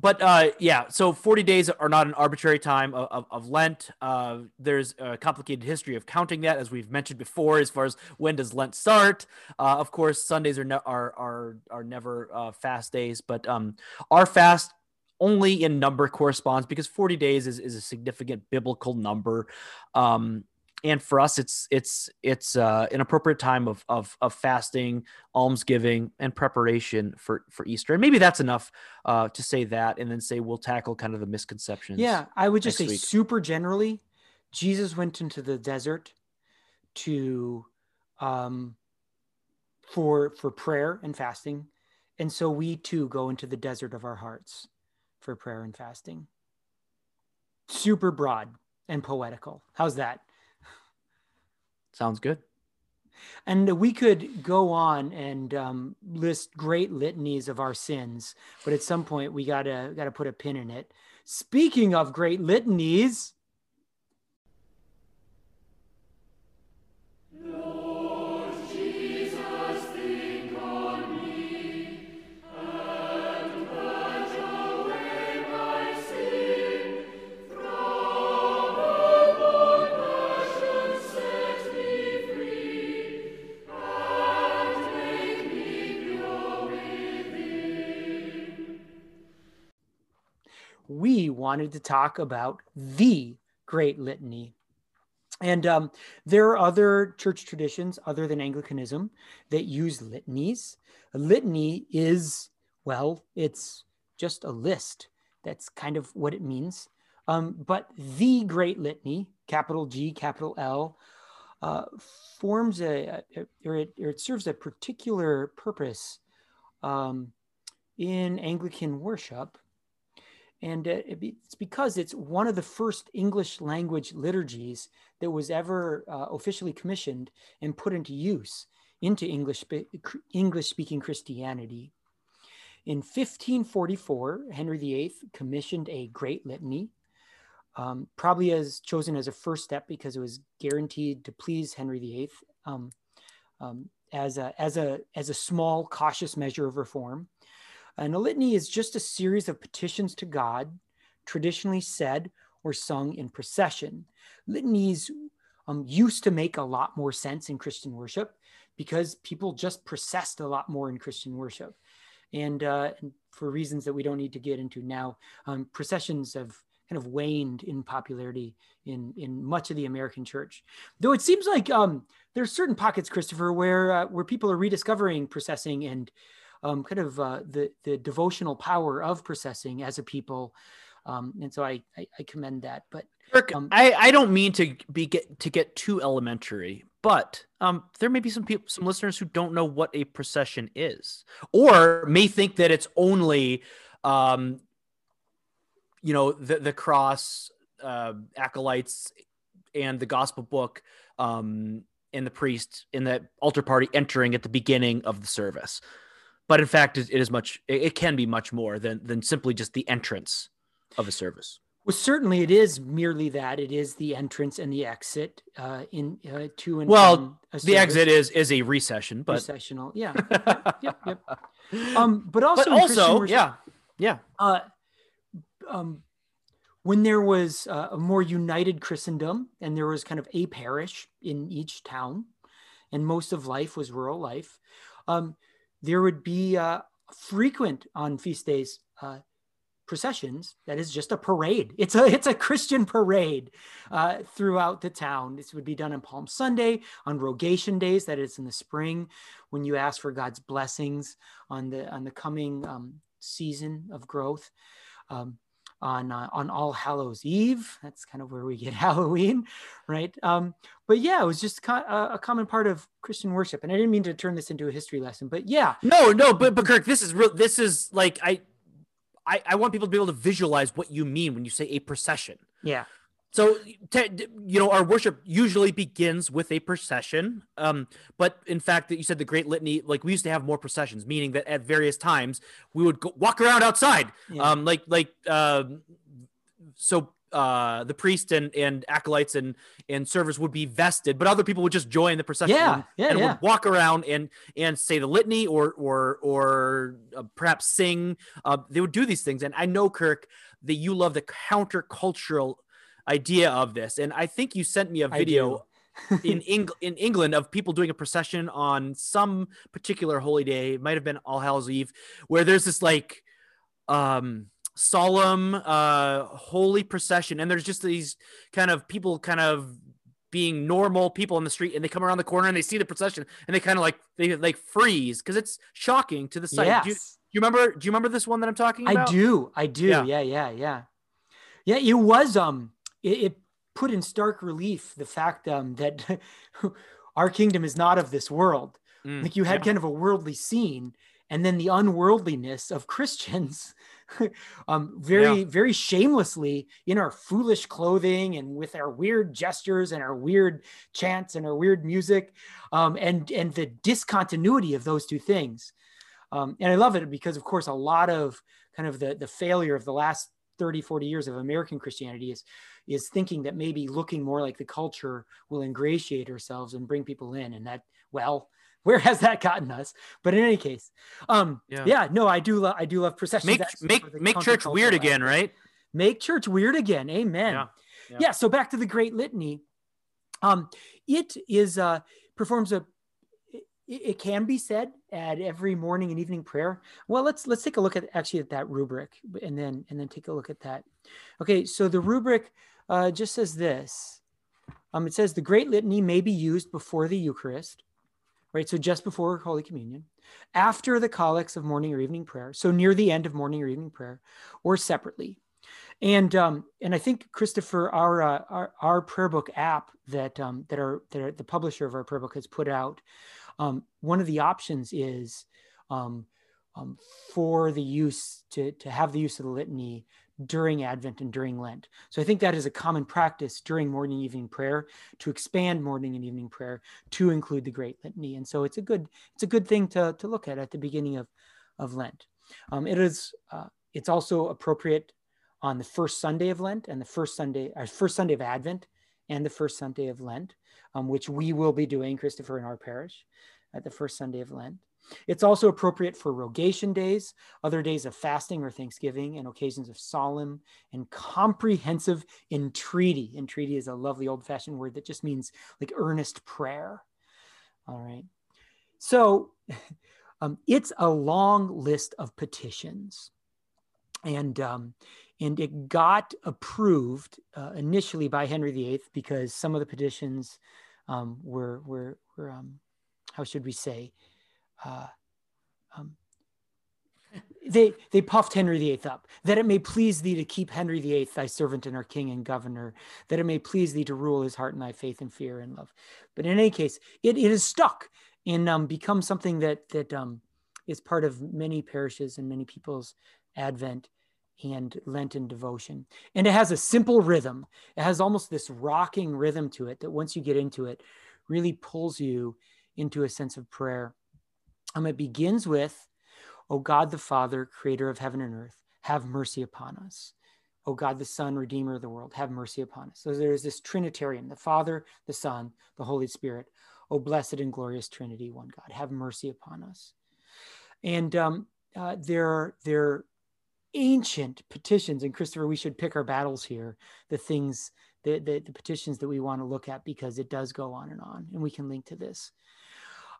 But uh, yeah, so 40 days are not an arbitrary time of, of, of Lent. Uh, there's a complicated history of counting that, as we've mentioned before, as far as when does Lent start. Uh, of course, Sundays are ne- are are are never uh, fast days, but um, our fast only in number corresponds because 40 days is, is a significant biblical number. Um, and for us it's it's it's uh, an appropriate time of of of fasting almsgiving and preparation for for easter and maybe that's enough uh, to say that and then say we'll tackle kind of the misconceptions yeah i would just say week. super generally jesus went into the desert to um for for prayer and fasting and so we too go into the desert of our hearts for prayer and fasting super broad and poetical how's that Sounds good. And we could go on and um, list great litanies of our sins, but at some point we gotta gotta put a pin in it. Speaking of great litanies, we wanted to talk about the Great Litany. And um, there are other church traditions other than Anglicanism that use litanies. A litany is, well, it's just a list. That's kind of what it means. Um, but the Great Litany, capital G, capital L, uh, forms a, a or, it, or, it, serves a particular purpose um, in Anglican worship and it's because it's one of the first English language liturgies that was ever uh, officially commissioned and put into use into English, English speaking Christianity. In 1544, Henry VIII commissioned a great litany, um, probably as chosen as a first step because it was guaranteed to please Henry VIII um, um, as, a, as, a, as a small, cautious measure of reform. And a litany is just a series of petitions to God, traditionally said or sung in procession. Litanies um, used to make a lot more sense in Christian worship because people just processed a lot more in Christian worship. And, uh, and for reasons that we don't need to get into now, um, processions have kind of waned in popularity in, in much of the American church. Though it seems like um, there's certain pockets, Christopher, where, uh, where people are rediscovering processing and um, kind of uh, the the devotional power of processing as a people, um, and so I, I, I commend that. But um, I I don't mean to be get to get too elementary, but um, there may be some people, some listeners who don't know what a procession is, or may think that it's only, um, you know, the the cross, uh, acolytes, and the gospel book, um, and the priest in the altar party entering at the beginning of the service but in fact, it is much. It can be much more than than simply just the entrance of a service. Well, certainly it is merely that. It is the entrance and the exit uh, in uh, to and well, the exit is is a recession, but recessional, yeah, yep, yep, yep. Um, but also, but also, yeah, yeah. Uh, um, when there was uh, a more united Christendom and there was kind of a parish in each town, and most of life was rural life. Um, there would be uh, frequent on feast days uh, processions. That is just a parade. It's a it's a christian parade uh, throughout the town. This would be done on palm sunday on rogation days that is in the spring when you ask for god's blessings on the on the coming um, season of growth. Um, on uh, on All Hallows Eve. That's kind of where we get Halloween, right? Um, but yeah, it was just co- uh, a common part of Christian worship, and I didn't mean to turn this into a history lesson, but yeah. No, no, but but Kirk, this is real. This is like I, I, I want people to be able to visualize what you mean when you say a procession. Yeah. So, you know, our worship usually begins with a procession. Um, but in fact, that you said the Great Litany, like we used to have more processions, meaning that at various times we would go, walk around outside, yeah. um, like like uh, so. Uh, the priest and, and acolytes and and servers would be vested, but other people would just join the procession. Yeah, and, yeah, and yeah. would walk around and and say the litany or or or uh, perhaps sing. Uh, they would do these things, and I know Kirk that you love the countercultural idea of this. And I think you sent me a video in Eng- in England of people doing a procession on some particular holy day. It might have been All Hallows Eve, where there's this like um solemn uh holy procession and there's just these kind of people kind of being normal people in the street and they come around the corner and they see the procession and they kind of like they like freeze because it's shocking to the sight. Yes. Do, you, do you remember do you remember this one that I'm talking about? I do. I do. Yeah, yeah, yeah. Yeah, yeah it was um it, it put in stark relief the fact um that our kingdom is not of this world. Mm, like you had yeah. kind of a worldly scene and then the unworldliness of Christians um, very, yeah. very shamelessly in our foolish clothing and with our weird gestures and our weird chants and our weird music, um, and and the discontinuity of those two things. Um, and I love it because, of course, a lot of kind of the the failure of the last 30, 40 years of American Christianity is is thinking that maybe looking more like the culture will ingratiate ourselves and bring people in, and that well where has that gotten us? But in any case, um, yeah, yeah no, I do love I do love processions. Make make make church weird again, right? Make church weird again. Amen. Yeah. yeah. yeah. So back to the Great Litany. Um, it is uh performs a it can be said at every morning and evening prayer well let's let's take a look at actually at that rubric and then and then take a look at that okay so the rubric uh, just says this um, it says the great litany may be used before the eucharist right? So just before Holy Communion, after the collects of morning or evening prayer, so near the end of morning or evening prayer, or separately. And um, and I think Christopher, our uh, our, our prayer book app that um, that are that the publisher of our prayer book has put out, um, one of the options is um, um, for the use to to have the use of the litany during Advent and during Lent. So I think that is a common practice during morning and evening prayer to expand morning and evening prayer to include the Great Litany. And so it's a good it's a good thing to, to look at at the beginning of of Lent. Um, it is uh, it's also appropriate on the first Sunday of Lent and the first Sunday our uh, first Sunday of Advent and the first Sunday of Lent, um, which we will be doing, Christopher, in our parish at the first Sunday of Lent. It's also appropriate for rogation days, other days of fasting or thanksgiving, and occasions of solemn and comprehensive entreaty. Entreaty is a lovely old fashioned word that just means like earnest prayer. All right. So um, it's a long list of petitions. And, um, and it got approved uh, initially by Henry VIII because some of the petitions um, were, were, were um, how should we say, uh, um, they they puffed Henry VIII up, that it may please thee to keep Henry VIII thy servant and our king and governor, that it may please thee to rule his heart in thy faith and fear and love. But in any case, it, it is stuck and um, become something that that um, is part of many parishes and many people's Advent and Lenten devotion. And it has a simple rhythm. It has almost this rocking rhythm to it that once you get into it, really pulls you into a sense of prayer. Um, it begins with, O God the Father, creator of heaven and earth, have mercy upon us. O God the Son, Redeemer of the world, have mercy upon us. So there's this Trinitarian, the Father, the Son, the Holy Spirit. O blessed and glorious Trinity, one God, have mercy upon us. And um, uh, there, there are ancient petitions, and Christopher, we should pick our battles here, the things, the, the, the petitions that we want to look at, because it does go on and on, and we can link to this.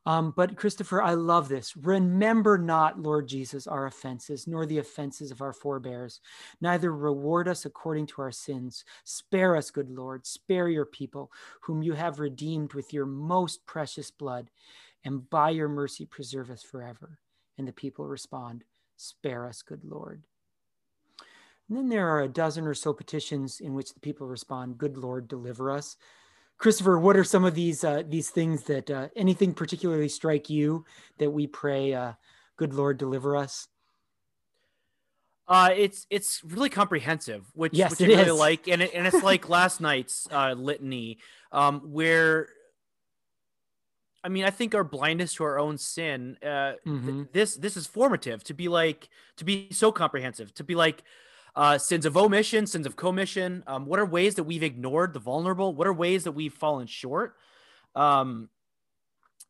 Um, but Christopher, I love this. Remember not, Lord Jesus, our offenses, nor the offenses of our forebears. Neither reward us according to our sins. Spare us, good Lord. Spare your people, whom you have redeemed with your most precious blood, and by your mercy preserve us forever. And the people respond, Spare us, good Lord. And then there are a dozen or so petitions in which the people respond, Good Lord, deliver us. Christopher, what are some of these uh, these things that uh, anything particularly strike you that we pray, uh, good Lord, deliver us? Uh, it's it's really comprehensive, which yes, which I really is. like, and it, and it's like last night's uh, litany, um, where I mean, I think our blindness to our own sin, uh, mm-hmm. th- this this is formative to be like to be so comprehensive, to be like, uh, sins of omission, sins of commission. Um, what are ways that we've ignored the vulnerable? What are ways that we've fallen short? Um,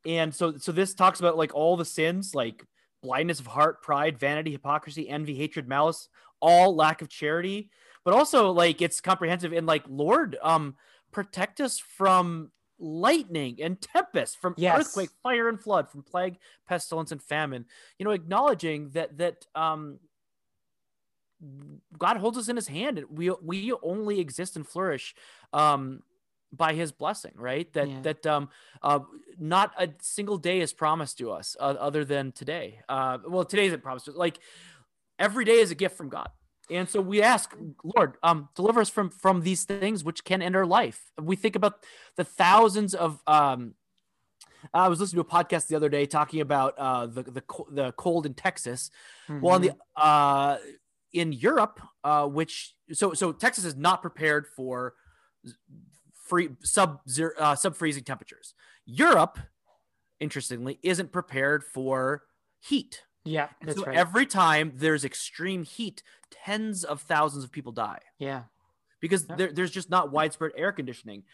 and so, so this talks about like all the sins, like blindness of heart, pride, vanity, hypocrisy, envy, hatred, malice, all lack of charity. But also, like it's comprehensive in like Lord, um, protect us from lightning and tempest, from yes. earthquake, fire, and flood, from plague, pestilence, and famine. You know, acknowledging that that um God holds us in his hand. We we only exist and flourish um, by his blessing right that yeah. that um uh not a single day is promised to us uh, other than today uh well today isn't promised like every day is a gift from god and so we ask lord um deliver us from from these things which can end our life we think about the thousands of um I was listening to a podcast the other day talking about uh, the, the the cold in Texas. Mm-hmm. Well, on the uh, in Europe, uh, which so so Texas is not prepared for free sub zero uh, sub freezing temperatures. Europe, interestingly, isn't prepared for heat. Yeah, that's so right. Every time there's extreme heat, tens of thousands of people die. Yeah, because there, there's just not widespread air conditioning.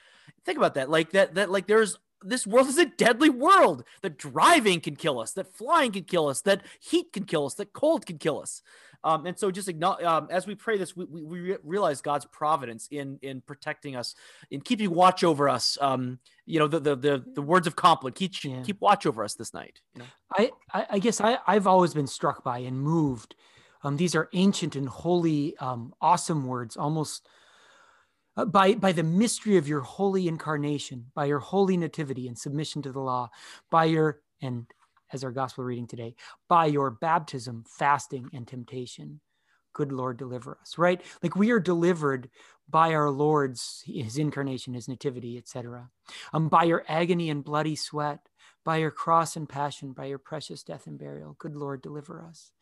Think about that. Like that. That like there's this world is a deadly world. That driving can kill us. That flying can kill us. That heat can kill us. That cold can kill us. Um, and so, just um, as we pray this, we, we, we, realize God's providence in in protecting us, in keeping watch over us. Um, you know, the the the, the words of Compline keep yeah. keep watch over us this night. You know? I, I, I guess I I've always been struck by and moved. Um, these are ancient and holy, um, awesome words, almost. Uh, by by the mystery of your holy incarnation, by your holy nativity and submission to the law, by your and as our gospel reading today, by your baptism, fasting, and temptation. Good Lord, deliver us, right? Like we are delivered by our Lord's, his incarnation, his nativity, etc. Um, by your agony and bloody sweat, by your cross and passion, by your precious death and burial. Good Lord, deliver us.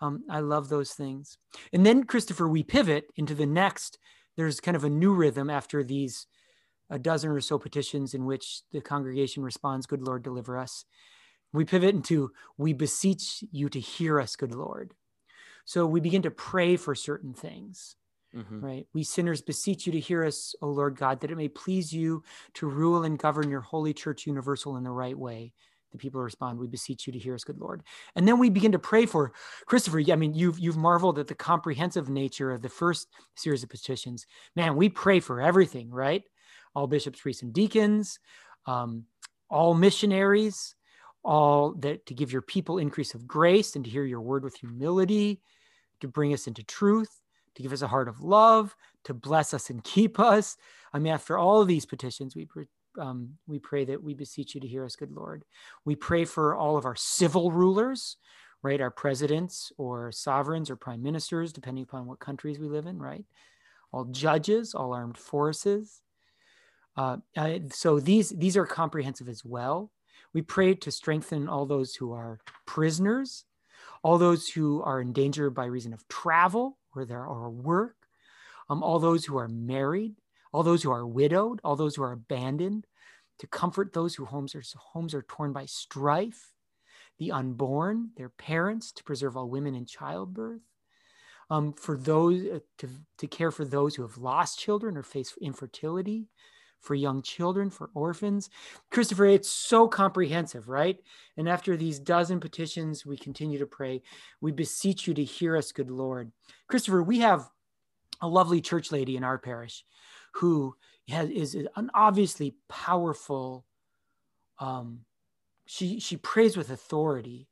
Um, I love those things. And then, Christopher, we pivot into the next. There's kind of a new rhythm after these a dozen or so petitions in which the congregation responds, Good Lord, deliver us. We pivot into, we beseech you to hear us, good Lord. So we begin to pray for certain things, mm-hmm. right? We sinners beseech you to hear us, O Lord God, that it may please you to rule and govern your holy church universal in the right way. The people respond, "We beseech you to hear us, good Lord." And then we begin to pray for Christopher. I mean, you've you've marveled at the comprehensive nature of the first series of petitions. Man, we pray for everything, right? All bishops, priests, and deacons, um, all missionaries, all that to give your people increase of grace and to hear your word with humility, to bring us into truth, to give us a heart of love, to bless us and keep us. I mean, after all of these petitions, we um, we pray that we beseech you to hear us, good Lord. We pray for all of our civil rulers, right? Our presidents or sovereigns or prime ministers, depending upon what countries we live in, right? All judges, all armed forces. Uh, so these these are comprehensive as well. We pray to strengthen all those who are prisoners, all those who are in danger by reason of travel or their or work, um, all those who are married, all those who are widowed, all those who are abandoned, to comfort those whose homes are homes are torn by strife, the unborn, their parents, to preserve all women in childbirth. Um, for those uh, to, to care for those who have lost children or face infertility, for young children, for orphans. Christopher, it's so comprehensive, right? And after these dozen petitions, we continue to pray. We beseech you to hear us, good Lord. Christopher, we have a lovely church lady in our parish who has, is an obviously powerful. Um, she she prays with authority,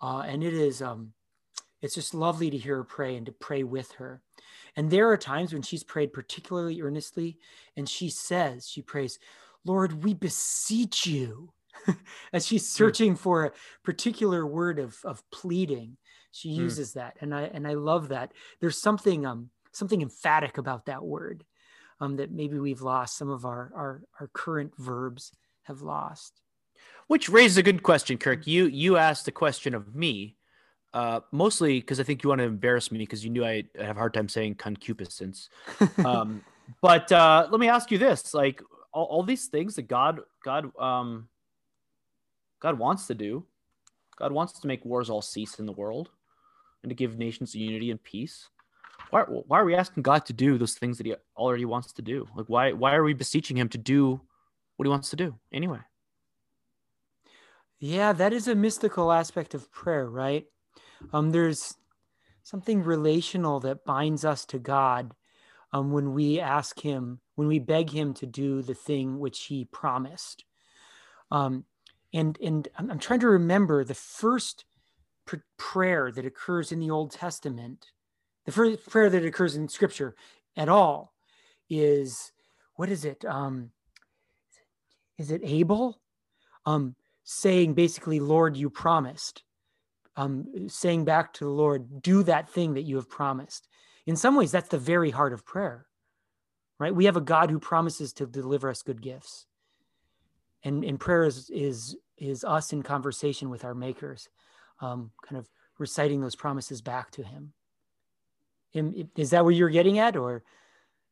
uh, and it is um, it's just lovely to hear her pray and to pray with her. And there are times when she's prayed particularly earnestly, and she says, she prays, Lord, we beseech you. As she's hmm. searching for a particular word of, of pleading, she hmm. uses mm. that. And I and I love that. There's something um something emphatic about that word um, that maybe we've lost. Some of our, our our current verbs have lost. Which raises a good question, Kirk. You you asked the question of me uh, mostly because I think you want to embarrass me because you knew I, I have a hard time saying concupiscence. um, but uh, let me ask you this: like all, all these things that God, God, um, God wants to do, God wants to make wars all cease in the world, and to give nations unity and peace. Why, why are we asking God to do those things that He already wants to do? Like, why, why are we beseeching Him to do what He wants to do anyway? Yeah, that is a mystical aspect of prayer, right? Um, there's something relational that binds us to God um, when we ask Him, when we beg Him to do the thing which He promised. Um, and and I'm, trying to remember the first pr- prayer that occurs in the Old Testament, the first prayer that occurs in Scripture at all is what is it? Um, is it Abel? Um, saying basically, Lord, you promised. Um, saying back to the Lord, do that thing that you have promised. In some ways, that's the very heart of prayer, right? We have a God who promises to deliver us good gifts. And, and prayer is, is, is us in conversation with our makers, um, kind of reciting those promises back to him. Is that what you're getting at, or?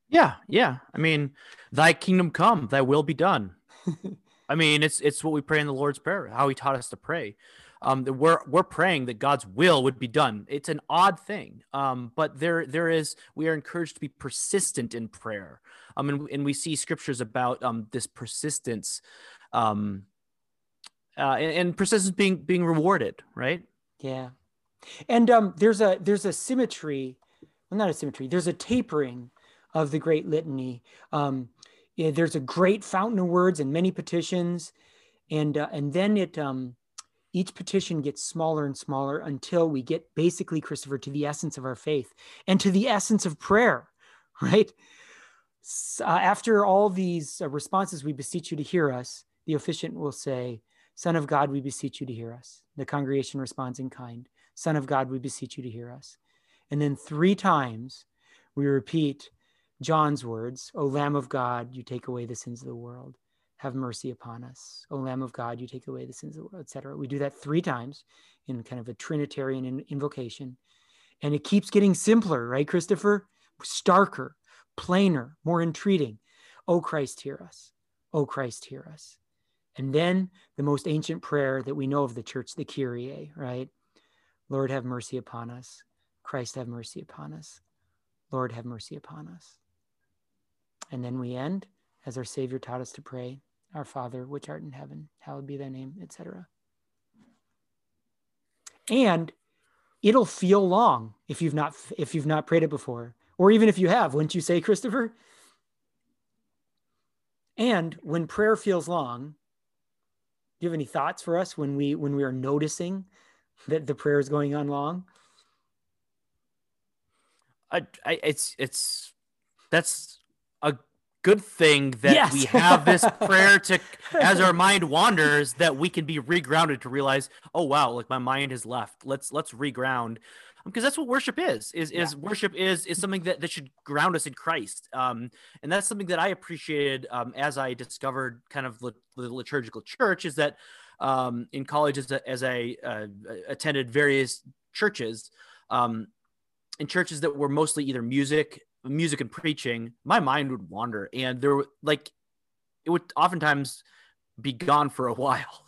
Yeah, yeah. I mean, "Thy kingdom come, Thy will be done." I mean, it's it's what we pray in the Lord's prayer, how He taught us to pray. Um, we're we're praying that God's will would be done. It's an odd thing, um, but there there is we are encouraged to be persistent in prayer. Um, and, and we see scriptures about um this persistence, um, uh, and, and persistence being being rewarded, right? Yeah, and um, there's a there's a symmetry, well, not a symmetry. There's a tapering of the Great Litany. Um, yeah, there's a great fountain of words and many petitions, and uh, and then it um, each petition gets smaller and smaller until we get basically Christopher to the essence of our faith and to the essence of prayer, right? Uh, after all these uh, responses, we beseech you to hear us. The officiant will say, Son of God, we beseech you to hear us. The congregation responds in kind, Son of God, we beseech you to hear us. And then three times we repeat John's words, O Lamb of God, you take away the sins of the world. Have mercy upon us. O Lamb of God, you take away the sins of the world, etc. We do that three times in kind of a Trinitarian invocation. And it keeps getting simpler, right, Christopher? Starker, plainer, more entreating. O Christ, hear us. O Christ, hear us. And then the most ancient prayer that we know of the church, the Kyrie, right? Lord, have mercy upon us. Christ, have mercy upon us. Lord, have mercy upon us. And then we end as our Savior taught us to pray, Our Father, which art in heaven, hallowed be thy name, etc. And it'll feel long if you've not if you've not prayed it before, or even if you have, wouldn't you say, Christopher? And when prayer feels long, do you have any thoughts for us when we when we are noticing that the prayer is going on long? I, I it's it's that's a good thing that yes. we have this prayer to as our mind wanders that we can be regrounded to realize oh wow like my mind has left let's let's reground because that's what worship is is is yeah. worship is is something that, that should ground us in christ um and that's something that i appreciated um as i discovered kind of the, the liturgical church is that um in college as, a, as i uh, attended various churches um in churches that were mostly either music music and preaching, my mind would wander, and there were like it would oftentimes be gone for a while.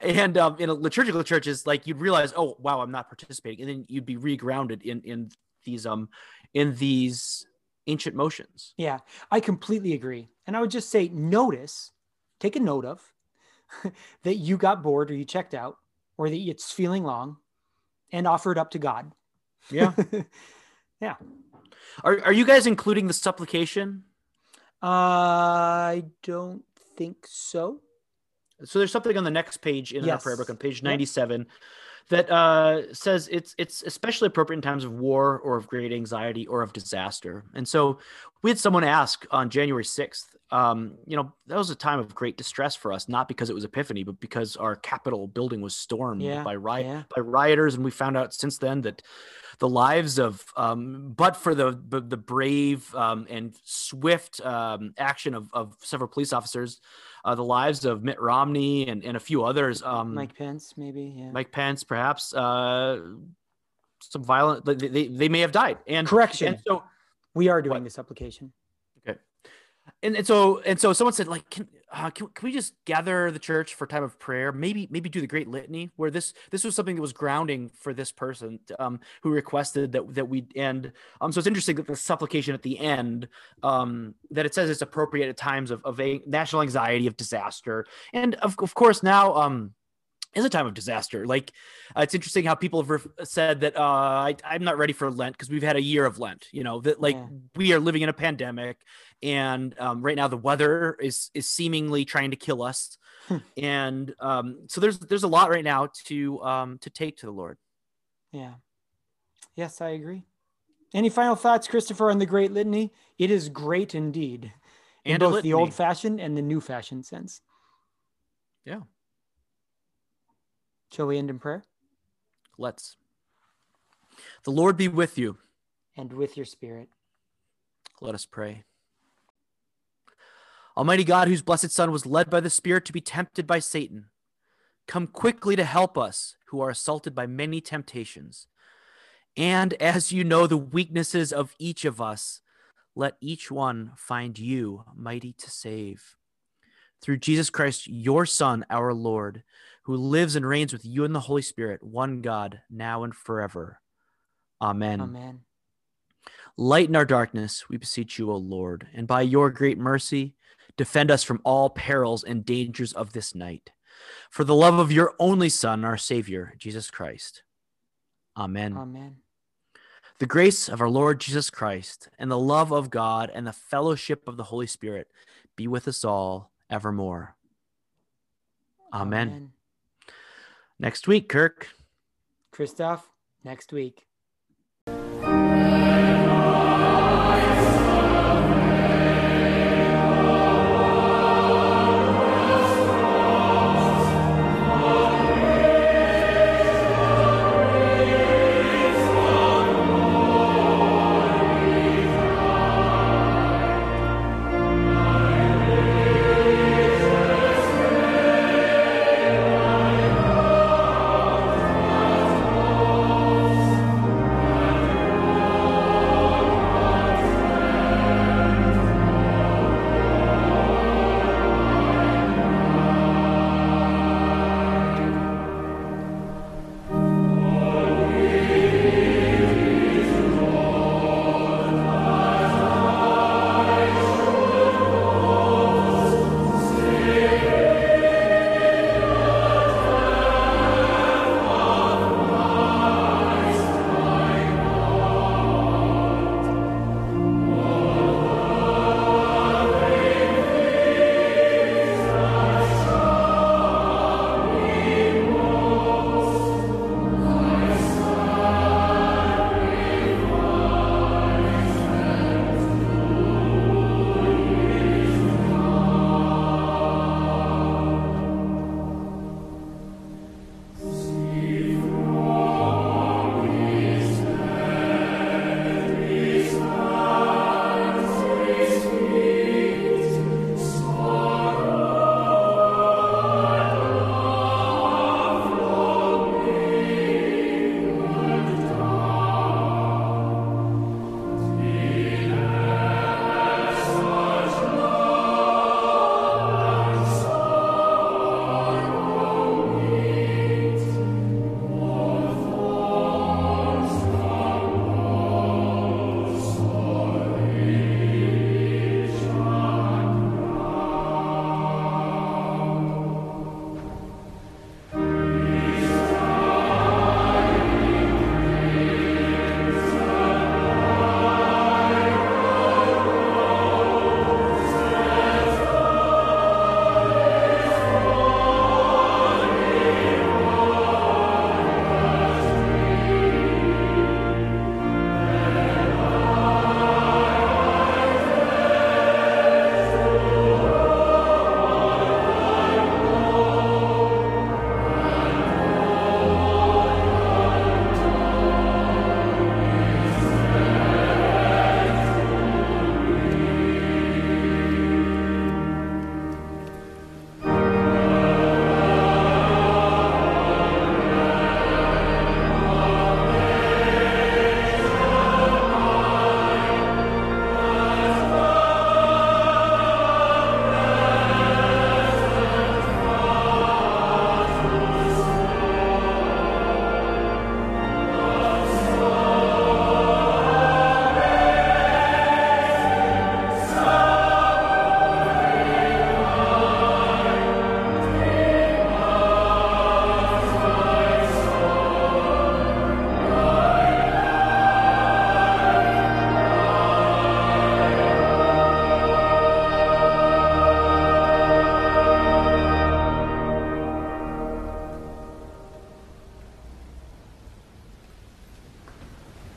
and um, in a liturgical churches, like you'd realize, oh wow, I'm not participating, and then you'd be regrounded in in these um in these ancient motions. Yeah, I completely agree, and I would just say, notice, take a note of that you got bored or you checked out, or that it's feeling long, and offer it up to God. Yeah, yeah. Are are you guys including the supplication? I don't think so. So there's something on the next page in yes. our prayer book on page 97 yep. That uh, says it's it's especially appropriate in times of war or of great anxiety or of disaster. And so we had someone ask on January 6th, um, you know, that was a time of great distress for us, not because it was Epiphany, but because our Capitol building was stormed yeah. by riot yeah. by rioters, and we found out since then that the lives of, um, but for the the, the brave um, and swift um, action of, of several police officers, uh, the lives of Mitt Romney and, and a few others. Um, Mike Pence, maybe. Yeah. Mike Pence, perhaps. Uh, some violent. They, they, they may have died. And correction. And so we are doing what? this supplication and, and so and so someone said like can, uh, can, can we just gather the church for time of prayer? Maybe maybe do the great litany where this this was something that was grounding for this person um, who requested that that we end um so it's interesting that the supplication at the end um that it says it's appropriate at times of, of a national anxiety of disaster. And of, of course now um is a time of disaster. Like uh, it's interesting how people have re- said that uh, I, am not ready for Lent because we've had a year of Lent. You know that like yeah. we are living in a pandemic, and um, right now the weather is is seemingly trying to kill us, hmm. and um, so there's there's a lot right now to um, to take to the Lord. Yeah. Yes, I agree. Any final thoughts, Christopher, on the Great Litany? It is great indeed. in both the old fashioned and the new fashioned sense. Yeah. Shall we end in prayer? Let's. The Lord be with you. And with your spirit. Let us pray. Almighty God, whose blessed Son was led by the Spirit to be tempted by Satan, come quickly to help us who are assaulted by many temptations. And as you know the weaknesses of each of us, let each one find you mighty to save. Through Jesus Christ, your Son, our Lord, who lives and reigns with you in the Holy Spirit, one God, now and forever. Amen. Amen. Lighten our darkness, we beseech you, O Lord, and by your great mercy, defend us from all perils and dangers of this night. For the love of your only Son, our Savior, Jesus Christ. Amen. Amen. The grace of our Lord Jesus Christ and the love of God and the fellowship of the Holy Spirit be with us all evermore. Amen. Amen. Next week, Kirk. Christoph, next week.